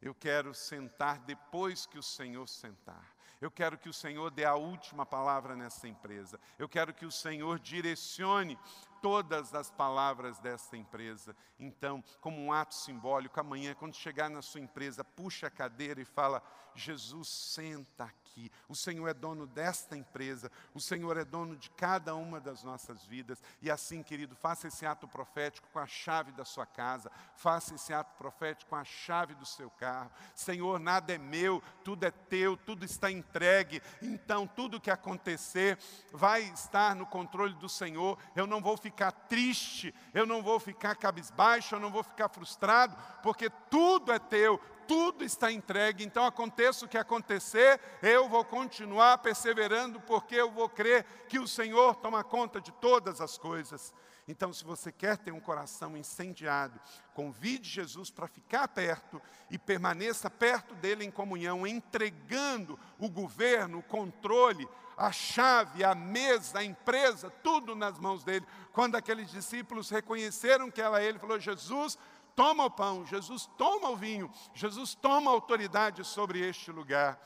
Speaker 1: Eu quero sentar depois que o Senhor sentar. Eu quero que o Senhor dê a última palavra nessa empresa. Eu quero que o Senhor direcione todas as palavras dessa empresa. Então, como um ato simbólico, amanhã, quando chegar na sua empresa, puxa a cadeira e fala: Jesus, senta aqui. O Senhor é dono desta empresa, o Senhor é dono de cada uma das nossas vidas. E assim, querido, faça esse ato profético com a chave da sua casa, faça esse ato profético com a chave do seu carro. Senhor, nada é meu, tudo é teu, tudo está entregue. Então, tudo que acontecer vai estar no controle do Senhor. Eu não vou ficar triste, eu não vou ficar cabisbaixo, eu não vou ficar frustrado, porque tudo é teu, tudo está entregue, então aconteça o que acontecer, eu vou continuar perseverando, porque eu vou crer que o Senhor toma conta de todas as coisas. Então, se você quer ter um coração incendiado, convide Jesus para ficar perto e permaneça perto dele em comunhão, entregando o governo, o controle, a chave, a mesa, a empresa, tudo nas mãos dele. Quando aqueles discípulos reconheceram que era ele, falou: Jesus, toma o pão, Jesus toma o vinho, Jesus toma a autoridade sobre este lugar.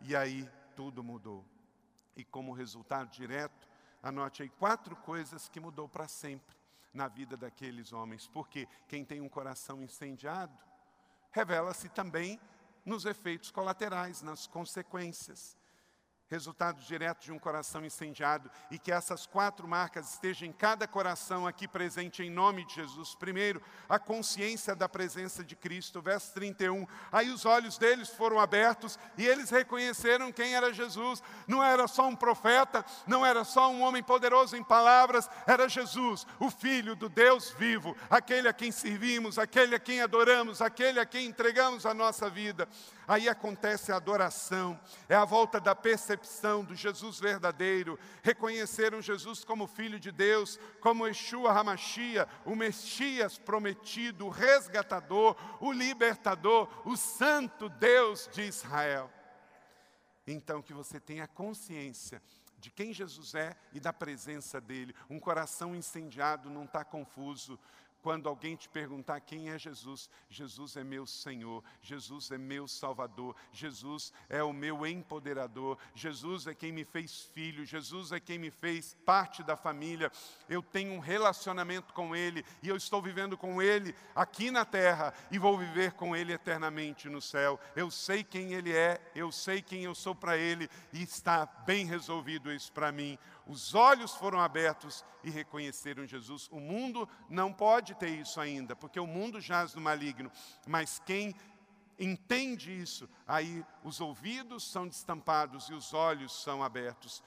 Speaker 1: E aí tudo mudou. E como resultado direto, anote aí quatro coisas que mudou para sempre na vida daqueles homens. Porque quem tem um coração incendiado, revela-se também nos efeitos colaterais, nas consequências resultado direto de um coração incendiado, e que essas quatro marcas estejam em cada coração aqui presente em nome de Jesus. Primeiro, a consciência da presença de Cristo, verso 31. Aí os olhos deles foram abertos e eles reconheceram quem era Jesus. Não era só um profeta, não era só um homem poderoso em palavras, era Jesus, o Filho do Deus vivo, aquele a quem servimos, aquele a quem adoramos, aquele a quem entregamos a nossa vida. Aí acontece a adoração, é a volta da percepção do Jesus verdadeiro. Reconheceram Jesus como Filho de Deus, como Yeshua Hamashia, o Messias prometido, o resgatador, o libertador, o Santo Deus de Israel. Então, que você tenha consciência de quem Jesus é e da presença dele. Um coração incendiado não está confuso. Quando alguém te perguntar quem é Jesus, Jesus é meu Senhor, Jesus é meu Salvador, Jesus é o meu empoderador, Jesus é quem me fez filho, Jesus é quem me fez parte da família. Eu tenho um relacionamento com Ele e eu estou vivendo com Ele aqui na terra e vou viver com Ele eternamente no céu. Eu sei quem Ele é, eu sei quem eu sou para Ele e está bem resolvido isso para mim. Os olhos foram abertos e reconheceram Jesus. O mundo não pode ter isso ainda, porque o mundo jaz no maligno. Mas quem entende isso, aí os ouvidos são destampados e os olhos são abertos.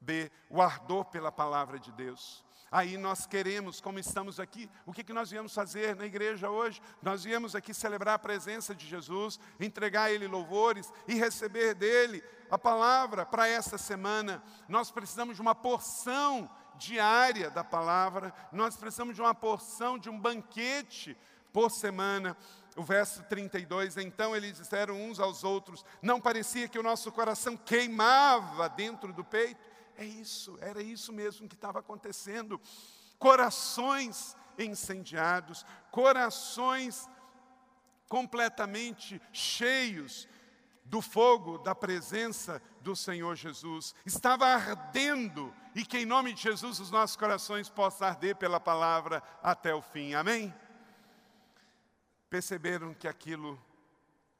Speaker 1: B. O ardor pela palavra de Deus. Aí nós queremos, como estamos aqui, o que, que nós viemos fazer na igreja hoje? Nós viemos aqui celebrar a presença de Jesus, entregar a Ele louvores e receber dele a palavra para essa semana. Nós precisamos de uma porção diária da palavra, nós precisamos de uma porção de um banquete por semana. O verso 32, então eles disseram uns aos outros: Não parecia que o nosso coração queimava dentro do peito? É isso, era isso mesmo que estava acontecendo. Corações incendiados, corações completamente cheios do fogo da presença do Senhor Jesus. Estava ardendo e que em nome de Jesus os nossos corações possam arder pela palavra até o fim. Amém? Perceberam que aquilo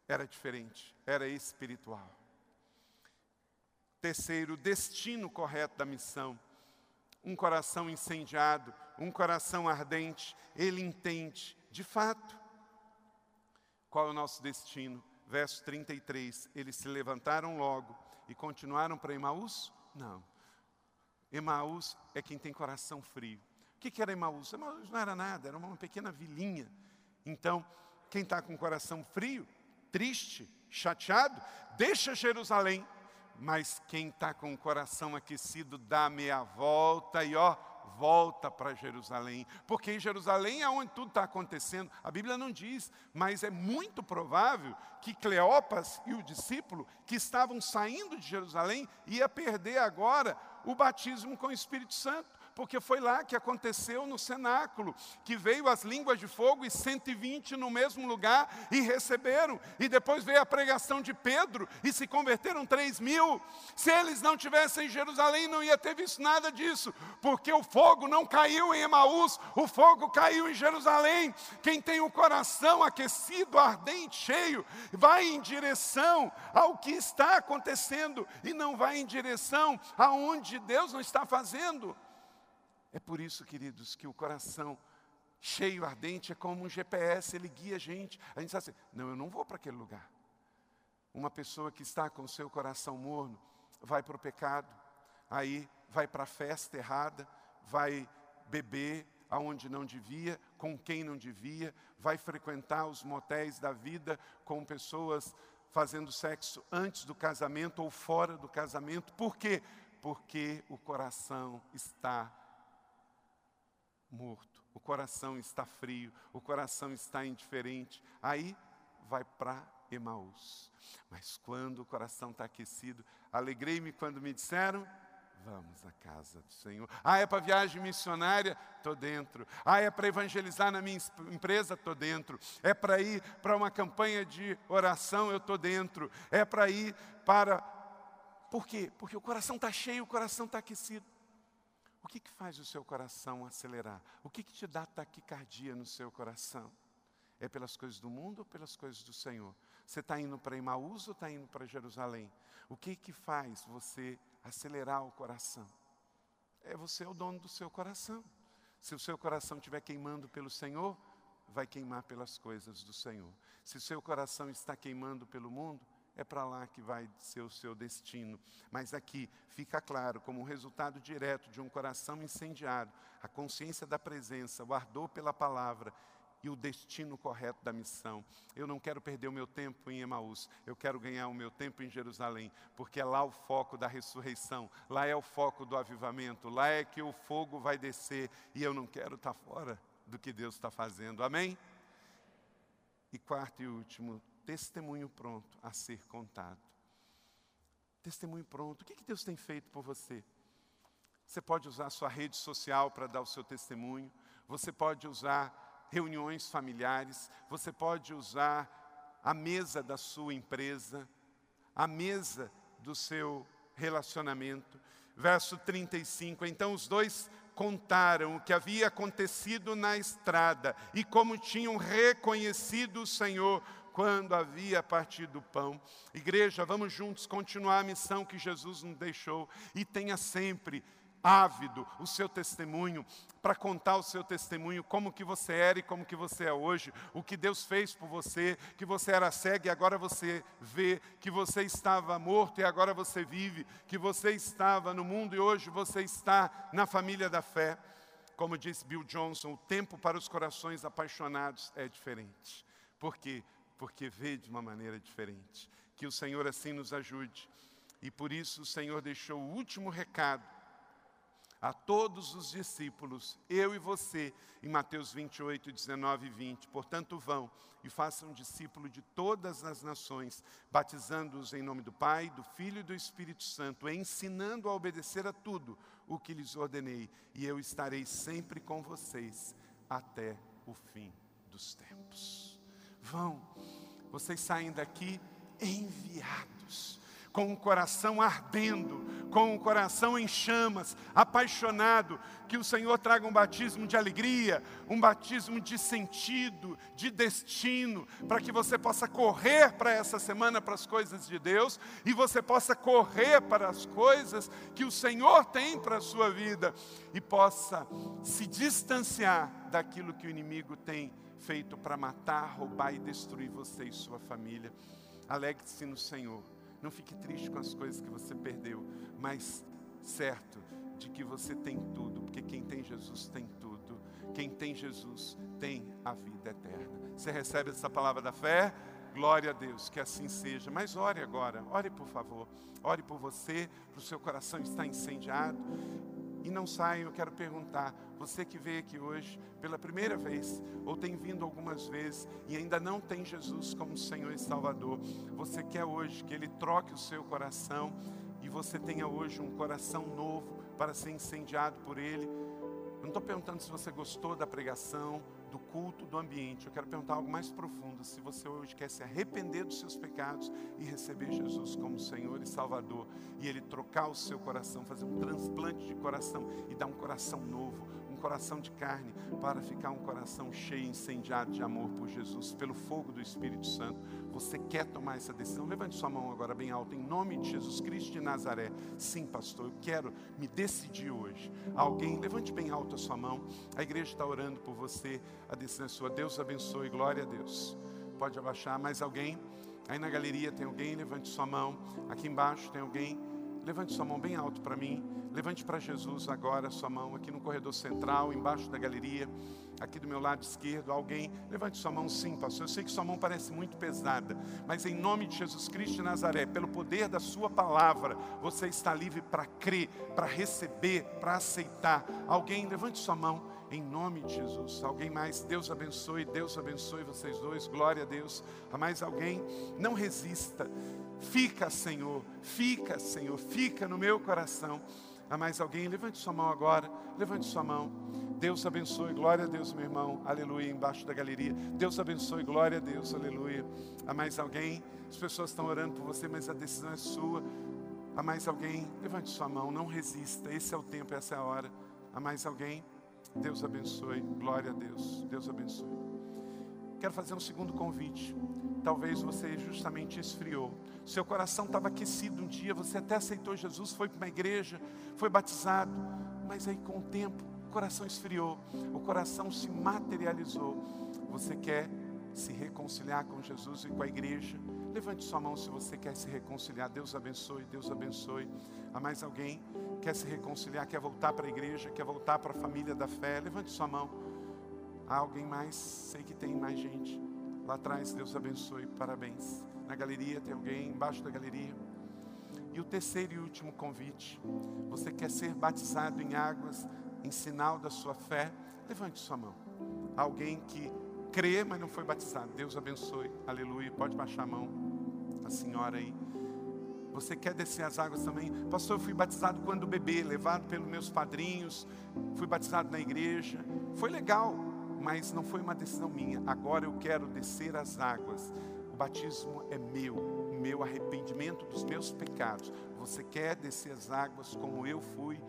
Speaker 1: era diferente, era espiritual. Terceiro, destino correto da missão. Um coração incendiado, um coração ardente, ele entende, de fato, qual é o nosso destino. Verso 33, eles se levantaram logo e continuaram para Emaús? Não. Emaús é quem tem coração frio. O que, que era Emaús? Emaús não era nada, era uma pequena vilinha. Então, quem está com o coração frio, triste, chateado, deixa Jerusalém. Mas quem está com o coração aquecido, dá meia volta e ó, volta para Jerusalém, porque em Jerusalém é onde tudo está acontecendo. A Bíblia não diz, mas é muito provável que Cleopas e o discípulo que estavam saindo de Jerusalém ia perder agora o batismo com o Espírito Santo porque foi lá que aconteceu no cenáculo, que veio as línguas de fogo e 120 no mesmo lugar e receberam. E depois veio a pregação de Pedro e se converteram 3 mil. Se eles não tivessem em Jerusalém, não ia ter visto nada disso, porque o fogo não caiu em Emaús, o fogo caiu em Jerusalém. Quem tem o coração aquecido, ardente, cheio, vai em direção ao que está acontecendo e não vai em direção aonde Deus não está fazendo. É por isso, queridos, que o coração cheio, ardente, é como um GPS, ele guia a gente. A gente sabe assim, não, eu não vou para aquele lugar. Uma pessoa que está com o seu coração morno, vai para o pecado, aí vai para a festa errada, vai beber aonde não devia, com quem não devia, vai frequentar os motéis da vida com pessoas fazendo sexo antes do casamento ou fora do casamento. Por quê? Porque o coração está morto, o coração está frio, o coração está indiferente. Aí vai para Emaús. Mas quando o coração está aquecido, alegrei-me quando me disseram: Vamos à casa do Senhor. Ah, é para viagem missionária? Estou dentro. Ah, é para evangelizar na minha empresa? Estou dentro. É para ir para uma campanha de oração? Eu estou dentro. É para ir para. Por quê? Porque o coração está cheio, o coração está aquecido. O que, que faz o seu coração acelerar? O que, que te dá taquicardia no seu coração? É pelas coisas do mundo ou pelas coisas do Senhor? Você está indo para Emaús ou está indo para Jerusalém? O que que faz você acelerar o coração? É você o dono do seu coração. Se o seu coração estiver queimando pelo Senhor, vai queimar pelas coisas do Senhor. Se o seu coração está queimando pelo mundo, é para lá que vai ser o seu destino. Mas aqui fica claro, como resultado direto de um coração incendiado, a consciência da presença, o ardor pela palavra e o destino correto da missão. Eu não quero perder o meu tempo em Emaús, eu quero ganhar o meu tempo em Jerusalém, porque é lá o foco da ressurreição, lá é o foco do avivamento, lá é que o fogo vai descer e eu não quero estar fora do que Deus está fazendo. Amém? E quarto e último, testemunho pronto a ser contado. Testemunho pronto. O que, que Deus tem feito por você? Você pode usar a sua rede social para dar o seu testemunho, você pode usar reuniões familiares, você pode usar a mesa da sua empresa, a mesa do seu relacionamento. Verso 35: Então os dois contaram o que havia acontecido na estrada e como tinham reconhecido o Senhor quando havia partido o pão. Igreja, vamos juntos continuar a missão que Jesus nos deixou e tenha sempre ávido o seu testemunho, para contar o seu testemunho, como que você era e como que você é hoje, o que Deus fez por você, que você era cego e agora você vê, que você estava morto e agora você vive, que você estava no mundo e hoje você está na família da fé. Como disse Bill Johnson, o tempo para os corações apaixonados é diferente. Por quê? Porque vê de uma maneira diferente. Que o Senhor assim nos ajude. E por isso o Senhor deixou o último recado a todos os discípulos, eu e você, em Mateus 28, 19 e 20. Portanto, vão e façam discípulo de todas as nações, batizando-os em nome do Pai, do Filho e do Espírito Santo, ensinando a obedecer a tudo o que lhes ordenei, e eu estarei sempre com vocês até o fim dos tempos vão, vocês saem daqui enviados, com o coração ardendo, com o coração em chamas, apaixonado, que o Senhor traga um batismo de alegria, um batismo de sentido, de destino, para que você possa correr para essa semana para as coisas de Deus e você possa correr para as coisas que o Senhor tem para a sua vida e possa se distanciar daquilo que o inimigo tem feito para matar, roubar e destruir você e sua família. Alegre-se no Senhor. Não fique triste com as coisas que você perdeu, mas certo de que você tem tudo, porque quem tem Jesus tem tudo. Quem tem Jesus tem a vida eterna. Você recebe essa palavra da fé? Glória a Deus, que assim seja. Mas ore agora, ore por favor. Ore por você, para o seu coração estar incendiado. E não saia, eu quero perguntar, você que veio aqui hoje pela primeira vez, ou tem vindo algumas vezes e ainda não tem Jesus como Senhor e Salvador, você quer hoje que Ele troque o seu coração e você tenha hoje um coração novo para ser incendiado por Ele. Eu não estou perguntando se você gostou da pregação, do culto, do ambiente. Eu quero perguntar algo mais profundo. Se você hoje quer se arrepender dos seus pecados e receber Jesus como Senhor e Salvador, e Ele trocar o seu coração, fazer um transplante de coração e dar um coração novo, coração de carne, para ficar um coração cheio, incendiado de amor por Jesus, pelo fogo do Espírito Santo. Você quer tomar essa decisão? Levante sua mão agora bem alta, em nome de Jesus Cristo de Nazaré. Sim, pastor, eu quero me decidir hoje. Alguém, levante bem alto a sua mão. A igreja está orando por você. A decisão é sua. Deus abençoe, glória a Deus. Pode abaixar. Mais alguém? Aí na galeria tem alguém, levante sua mão. Aqui embaixo tem alguém. Levante sua mão bem alto para mim. Levante para Jesus agora sua mão aqui no corredor central, embaixo da galeria aqui do meu lado esquerdo, alguém, levante sua mão sim, pastor. Eu sei que sua mão parece muito pesada, mas em nome de Jesus Cristo de Nazaré, pelo poder da sua palavra, você está livre para crer, para receber, para aceitar. Alguém, levante sua mão em nome de Jesus. Alguém mais, Deus abençoe, Deus abençoe vocês dois, glória a Deus. A mais alguém, não resista. Fica, Senhor, fica, Senhor, fica no meu coração. A mais alguém, levante sua mão agora, levante sua mão. Deus abençoe, glória a Deus, meu irmão, aleluia, embaixo da galeria. Deus abençoe, glória a Deus, aleluia. Há mais alguém? As pessoas estão orando por você, mas a decisão é sua. Há mais alguém? Levante sua mão, não resista. Esse é o tempo, essa é a hora. Há mais alguém? Deus abençoe, glória a Deus. Deus abençoe. Quero fazer um segundo convite. Talvez você justamente esfriou. Seu coração estava aquecido um dia, você até aceitou Jesus, foi para uma igreja, foi batizado, mas aí com o tempo o coração esfriou, o coração se materializou. Você quer se reconciliar com Jesus e com a igreja? Levante sua mão se você quer se reconciliar. Deus abençoe, Deus abençoe. Há mais alguém quer se reconciliar, quer voltar para a igreja, quer voltar para a família da fé? Levante sua mão. Há alguém mais? Sei que tem mais gente. Lá atrás, Deus abençoe. Parabéns. Na galeria tem alguém, embaixo da galeria. E o terceiro e último convite. Você quer ser batizado em águas em sinal da sua fé, levante sua mão. Alguém que crê, mas não foi batizado. Deus abençoe. Aleluia. Pode baixar a mão. A senhora aí. Você quer descer as águas também? Pastor, eu fui batizado quando bebê, levado pelos meus padrinhos. Fui batizado na igreja. Foi legal, mas não foi uma decisão minha. Agora eu quero descer as águas. O batismo é meu, o meu arrependimento dos meus pecados. Você quer descer as águas como eu fui?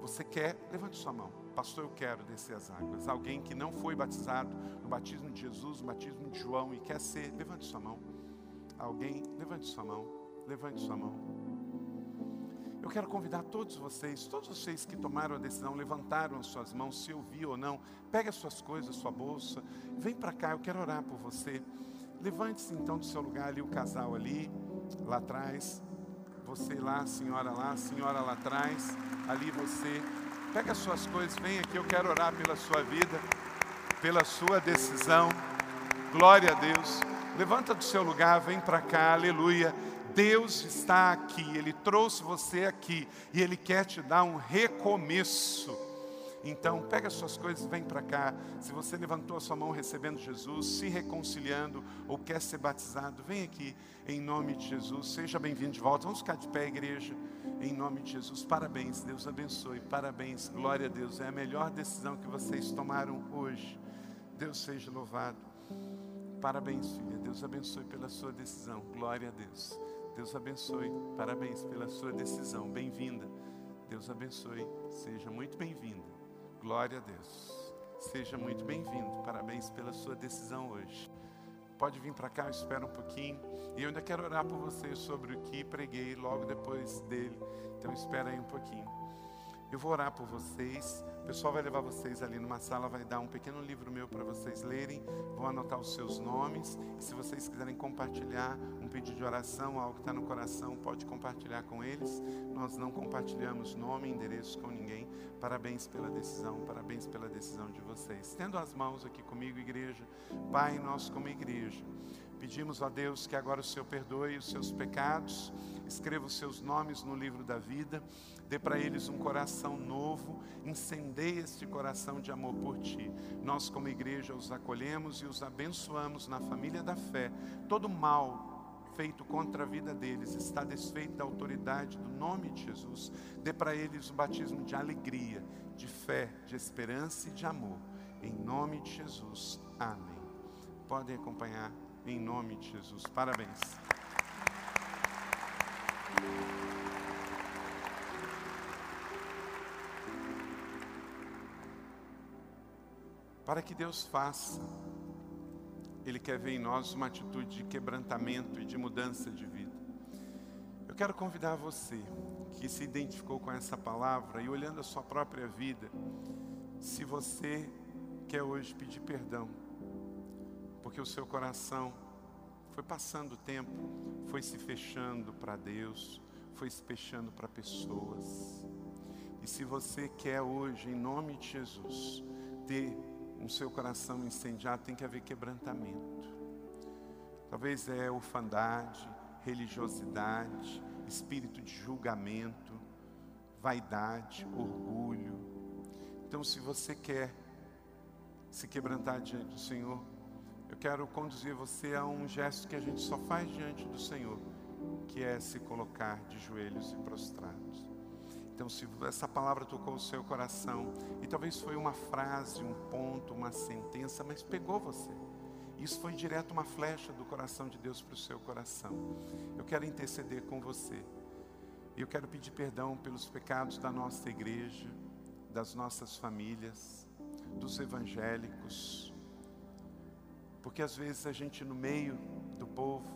Speaker 1: Você quer? Levante sua mão. Pastor, eu quero descer as águas. Alguém que não foi batizado no batismo de Jesus, no batismo de João e quer ser, levante sua mão. Alguém, levante sua mão. Levante sua mão. Eu quero convidar todos vocês, todos vocês que tomaram a decisão, levantaram as suas mãos, se ouvi ou não, pegue as suas coisas, sua bolsa, vem para cá, eu quero orar por você. Levante-se então do seu lugar ali, o casal ali, lá atrás, você lá, senhora lá, senhora lá atrás ali você. Pega as suas coisas, vem aqui, eu quero orar pela sua vida, pela sua decisão. Glória a Deus. Levanta do seu lugar, vem para cá, aleluia. Deus está aqui, Ele trouxe você aqui e Ele quer te dar um recomeço. Então, pega as suas coisas e vem para cá. Se você levantou a sua mão recebendo Jesus, se reconciliando ou quer ser batizado, vem aqui em nome de Jesus. Seja bem-vindo de volta. Vamos ficar de pé, igreja. Em nome de Jesus. Parabéns, Deus abençoe. Parabéns, glória a Deus. É a melhor decisão que vocês tomaram hoje. Deus seja louvado. Parabéns, filha. Deus abençoe pela sua decisão. Glória a Deus. Deus abençoe. Parabéns pela sua decisão. Bem-vinda. Deus abençoe. Seja muito bem-vinda. Glória a Deus. Seja muito bem-vindo. Parabéns pela sua decisão hoje. Pode vir para cá, espera um pouquinho. E eu ainda quero orar por você sobre o que preguei logo depois dele. Então espera aí um pouquinho. Eu vou orar por vocês. O pessoal vai levar vocês ali numa sala, vai dar um pequeno livro meu para vocês lerem. Vão anotar os seus nomes. E se vocês quiserem compartilhar um pedido de oração, algo que está no coração, pode compartilhar com eles. Nós não compartilhamos nome e endereço com ninguém. Parabéns pela decisão, parabéns pela decisão de vocês. Tendo as mãos aqui comigo, igreja. Pai, nós como igreja. Pedimos a Deus que agora o Senhor perdoe os seus pecados, escreva os seus nomes no livro da vida dê para eles um coração novo, incendeie este coração de amor por ti. Nós, como igreja, os acolhemos e os abençoamos na família da fé. Todo mal feito contra a vida deles está desfeito da autoridade do nome de Jesus. Dê para eles um batismo de alegria, de fé, de esperança e de amor. Em nome de Jesus. Amém. Podem acompanhar em nome de Jesus. Parabéns. para que Deus faça. Ele quer ver em nós uma atitude de quebrantamento e de mudança de vida. Eu quero convidar você que se identificou com essa palavra e olhando a sua própria vida, se você quer hoje pedir perdão, porque o seu coração foi passando o tempo, foi se fechando para Deus, foi se fechando para pessoas. E se você quer hoje, em nome de Jesus, ter no seu coração incendiado, tem que haver quebrantamento. Talvez é orfandade, religiosidade, espírito de julgamento, vaidade, orgulho. Então, se você quer se quebrantar diante do Senhor, eu quero conduzir você a um gesto que a gente só faz diante do Senhor, que é se colocar de joelhos e prostrados. Então, se essa palavra tocou o seu coração, e talvez foi uma frase, um ponto, uma sentença, mas pegou você. Isso foi direto uma flecha do coração de Deus para o seu coração. Eu quero interceder com você. E eu quero pedir perdão pelos pecados da nossa igreja, das nossas famílias, dos evangélicos. Porque às vezes a gente, no meio do povo,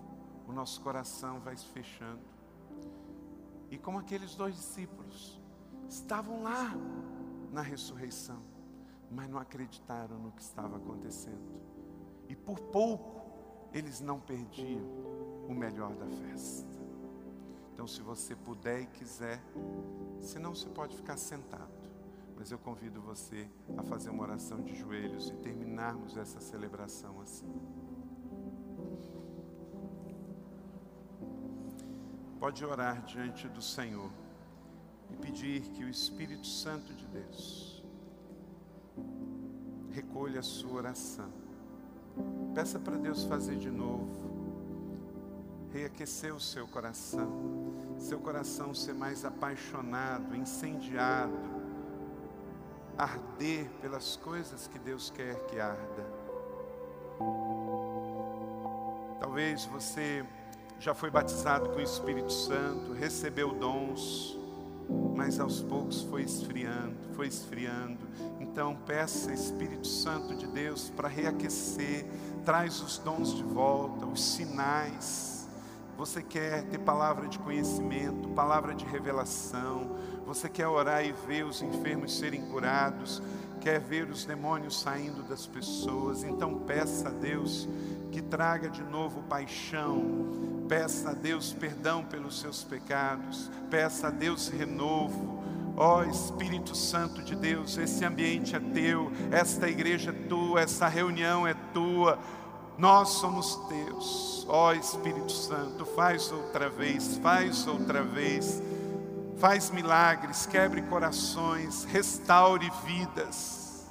Speaker 1: o nosso coração vai se fechando. E como aqueles dois discípulos estavam lá na ressurreição, mas não acreditaram no que estava acontecendo. E por pouco eles não perdiam o melhor da festa. Então, se você puder e quiser, se não, você pode ficar sentado. Mas eu convido você a fazer uma oração de joelhos e terminarmos essa celebração assim. pode orar diante do Senhor e pedir que o Espírito Santo de Deus recolha a sua oração. Peça para Deus fazer de novo, reaquecer o seu coração, seu coração ser mais apaixonado, incendiado, arder pelas coisas que Deus quer que arda. Talvez você já foi batizado com o Espírito Santo, recebeu dons, mas aos poucos foi esfriando, foi esfriando. Então peça Espírito Santo de Deus para reaquecer, traz os dons de volta, os sinais. Você quer ter palavra de conhecimento, palavra de revelação, você quer orar e ver os enfermos serem curados, quer ver os demônios saindo das pessoas, então peça a Deus que traga de novo paixão, Peça a Deus perdão pelos seus pecados. Peça a Deus renovo. Ó oh, Espírito Santo de Deus, esse ambiente é teu, esta igreja é tua, essa reunião é tua. Nós somos teus. Ó oh, Espírito Santo, faz outra vez, faz outra vez. Faz milagres, quebre corações, restaure vidas.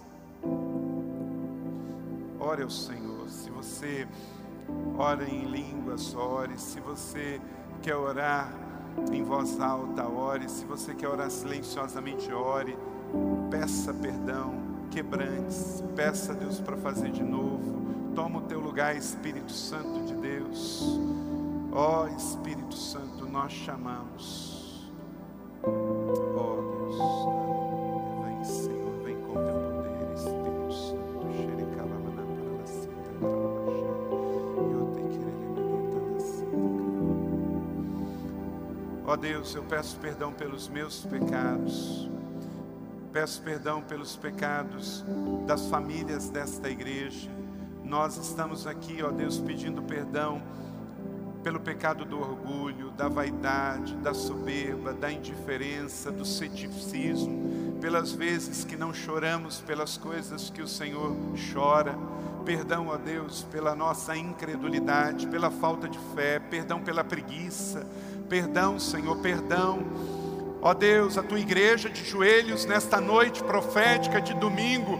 Speaker 1: Ore ao Senhor. Se você ora em línguas, ore. Se você quer orar em voz alta, ore. Se você quer orar silenciosamente, ore. Peça perdão, quebrantes. Peça a Deus para fazer de novo. Toma o teu lugar, Espírito Santo de Deus. Ó oh, Espírito Santo, nós chamamos. Ó oh, Deus. Eu peço perdão pelos meus pecados. peço perdão pelos pecados das famílias desta igreja. Nós estamos aqui, ó Deus, pedindo perdão pelo pecado do orgulho, da vaidade, da soberba, da indiferença, do ceticismo, pelas vezes que não choramos pelas coisas que o Senhor chora. Perdão, ó Deus, pela nossa incredulidade, pela falta de fé, perdão pela preguiça, perdão, Senhor, perdão. Ó Deus, a tua igreja de joelhos nesta noite profética de domingo,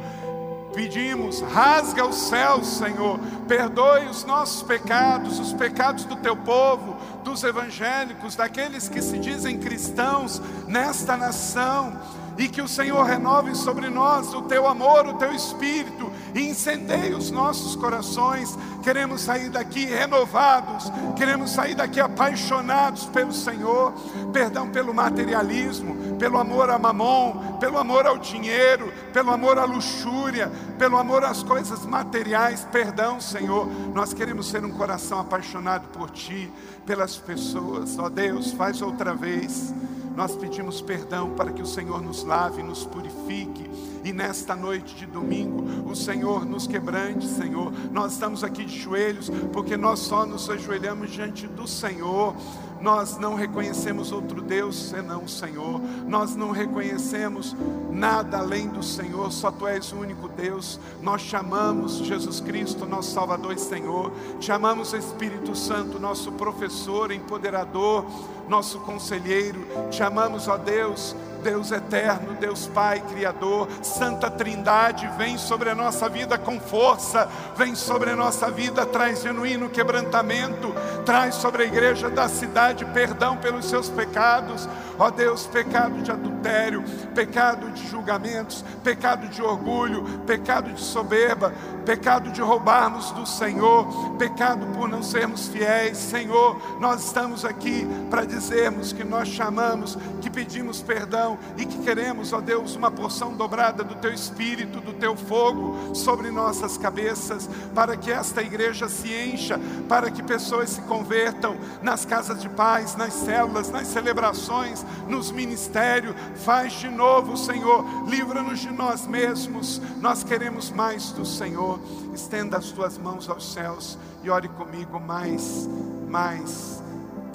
Speaker 1: pedimos, rasga os céus, Senhor, perdoe os nossos pecados, os pecados do teu povo, dos evangélicos, daqueles que se dizem cristãos nesta nação, e que o Senhor renove sobre nós o teu amor, o teu espírito, e incendeie os nossos corações. Queremos sair daqui renovados, queremos sair daqui apaixonados pelo Senhor. Perdão pelo materialismo, pelo amor a mamon, pelo amor ao dinheiro, pelo amor à luxúria, pelo amor às coisas materiais. Perdão, Senhor. Nós queremos ser um coração apaixonado por Ti, pelas pessoas. Ó Deus, faz outra vez. Nós pedimos perdão para que o Senhor nos lave, nos purifique. E nesta noite de domingo, o Senhor nos quebrante, Senhor. Nós estamos aqui de joelhos, porque nós só nos ajoelhamos diante do Senhor. Nós não reconhecemos outro Deus senão o Senhor. Nós não reconhecemos nada além do Senhor. Só Tu és o único Deus. Nós chamamos Jesus Cristo, nosso Salvador e Senhor. Chamamos Espírito Santo, nosso professor, empoderador, nosso conselheiro. Chamamos, ó Deus, Deus eterno, Deus Pai, Criador, Santa Trindade, vem sobre a nossa vida com força, vem sobre a nossa vida, traz genuíno quebrantamento, traz sobre a igreja da cidade perdão pelos seus pecados, ó Deus, pecado de adultério, pecado de julgamentos, pecado de orgulho, pecado de soberba, pecado de roubarmos do Senhor, pecado por não sermos fiéis, Senhor, nós estamos aqui para dizermos que nós chamamos, que pedimos perdão e que queremos, ó Deus, uma porção dobrada do Teu Espírito, do Teu fogo sobre nossas cabeças, para que esta igreja se encha, para que pessoas se convertam nas casas de paz, nas células, nas celebrações, nos ministérios. Faz de novo, Senhor, livra-nos de nós mesmos. Nós queremos mais do Senhor. Estenda as tuas mãos aos céus e ore comigo mais, mais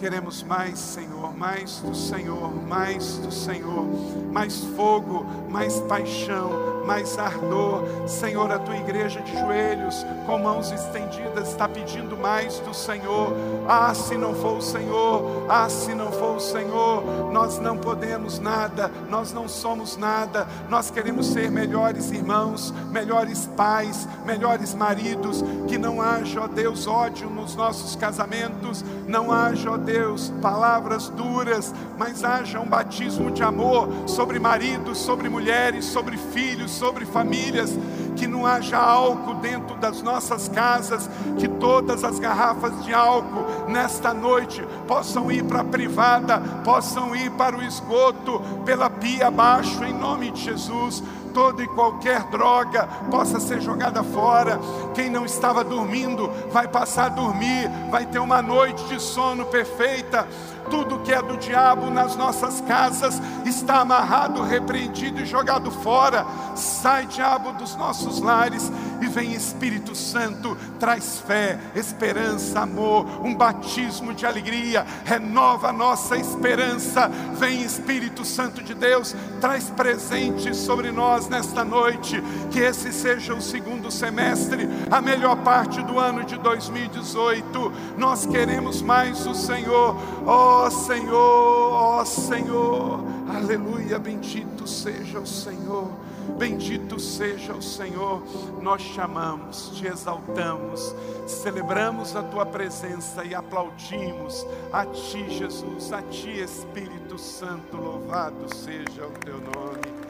Speaker 1: Queremos mais, Senhor, mais do Senhor, mais do Senhor, mais fogo, mais paixão, mais ardor. Senhor, a tua igreja de joelhos, com mãos estendidas, está pedindo mais do Senhor. Ah, se não for o Senhor, ah, se não for o Senhor, nós não podemos nada, nós não somos nada. Nós queremos ser melhores irmãos, melhores pais, melhores maridos. Que não haja, ó Deus, ódio nos nossos casamentos, não haja, ó Deus, palavras duras, mas haja um batismo de amor sobre maridos, sobre mulheres, sobre filhos sobre famílias, que não haja álcool dentro das nossas casas, que todas as garrafas de álcool nesta noite possam ir para a privada, possam ir para o esgoto, pela pia abaixo, em nome de Jesus toda e qualquer droga possa ser jogada fora. Quem não estava dormindo vai passar a dormir, vai ter uma noite de sono perfeita tudo que é do diabo nas nossas casas está amarrado, repreendido e jogado fora. Sai, diabo, dos nossos lares e vem Espírito Santo, traz fé, esperança, amor, um batismo de alegria, renova a nossa esperança. Vem Espírito Santo de Deus, traz presente sobre nós nesta noite. Que esse seja o segundo semestre, a melhor parte do ano de 2018. Nós queremos mais o Senhor. Oh, Ó Senhor, ó Senhor, aleluia, bendito seja o Senhor, bendito seja o Senhor. Nós chamamos, te exaltamos, celebramos a tua presença e aplaudimos a ti, Jesus, a ti, Espírito Santo, louvado seja o teu nome.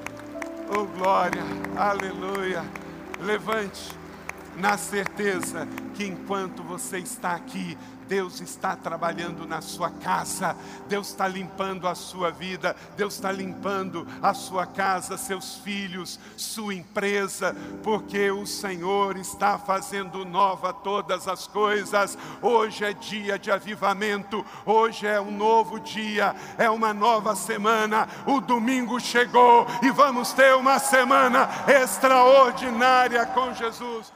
Speaker 1: Oh glória, aleluia. Levante na certeza que enquanto você está aqui, Deus está trabalhando na sua casa, Deus está limpando a sua vida, Deus está limpando a sua casa, seus filhos, sua empresa, porque o Senhor está fazendo nova todas as coisas. Hoje é dia de avivamento, hoje é um novo dia, é uma nova semana. O domingo chegou e vamos ter uma semana extraordinária com Jesus.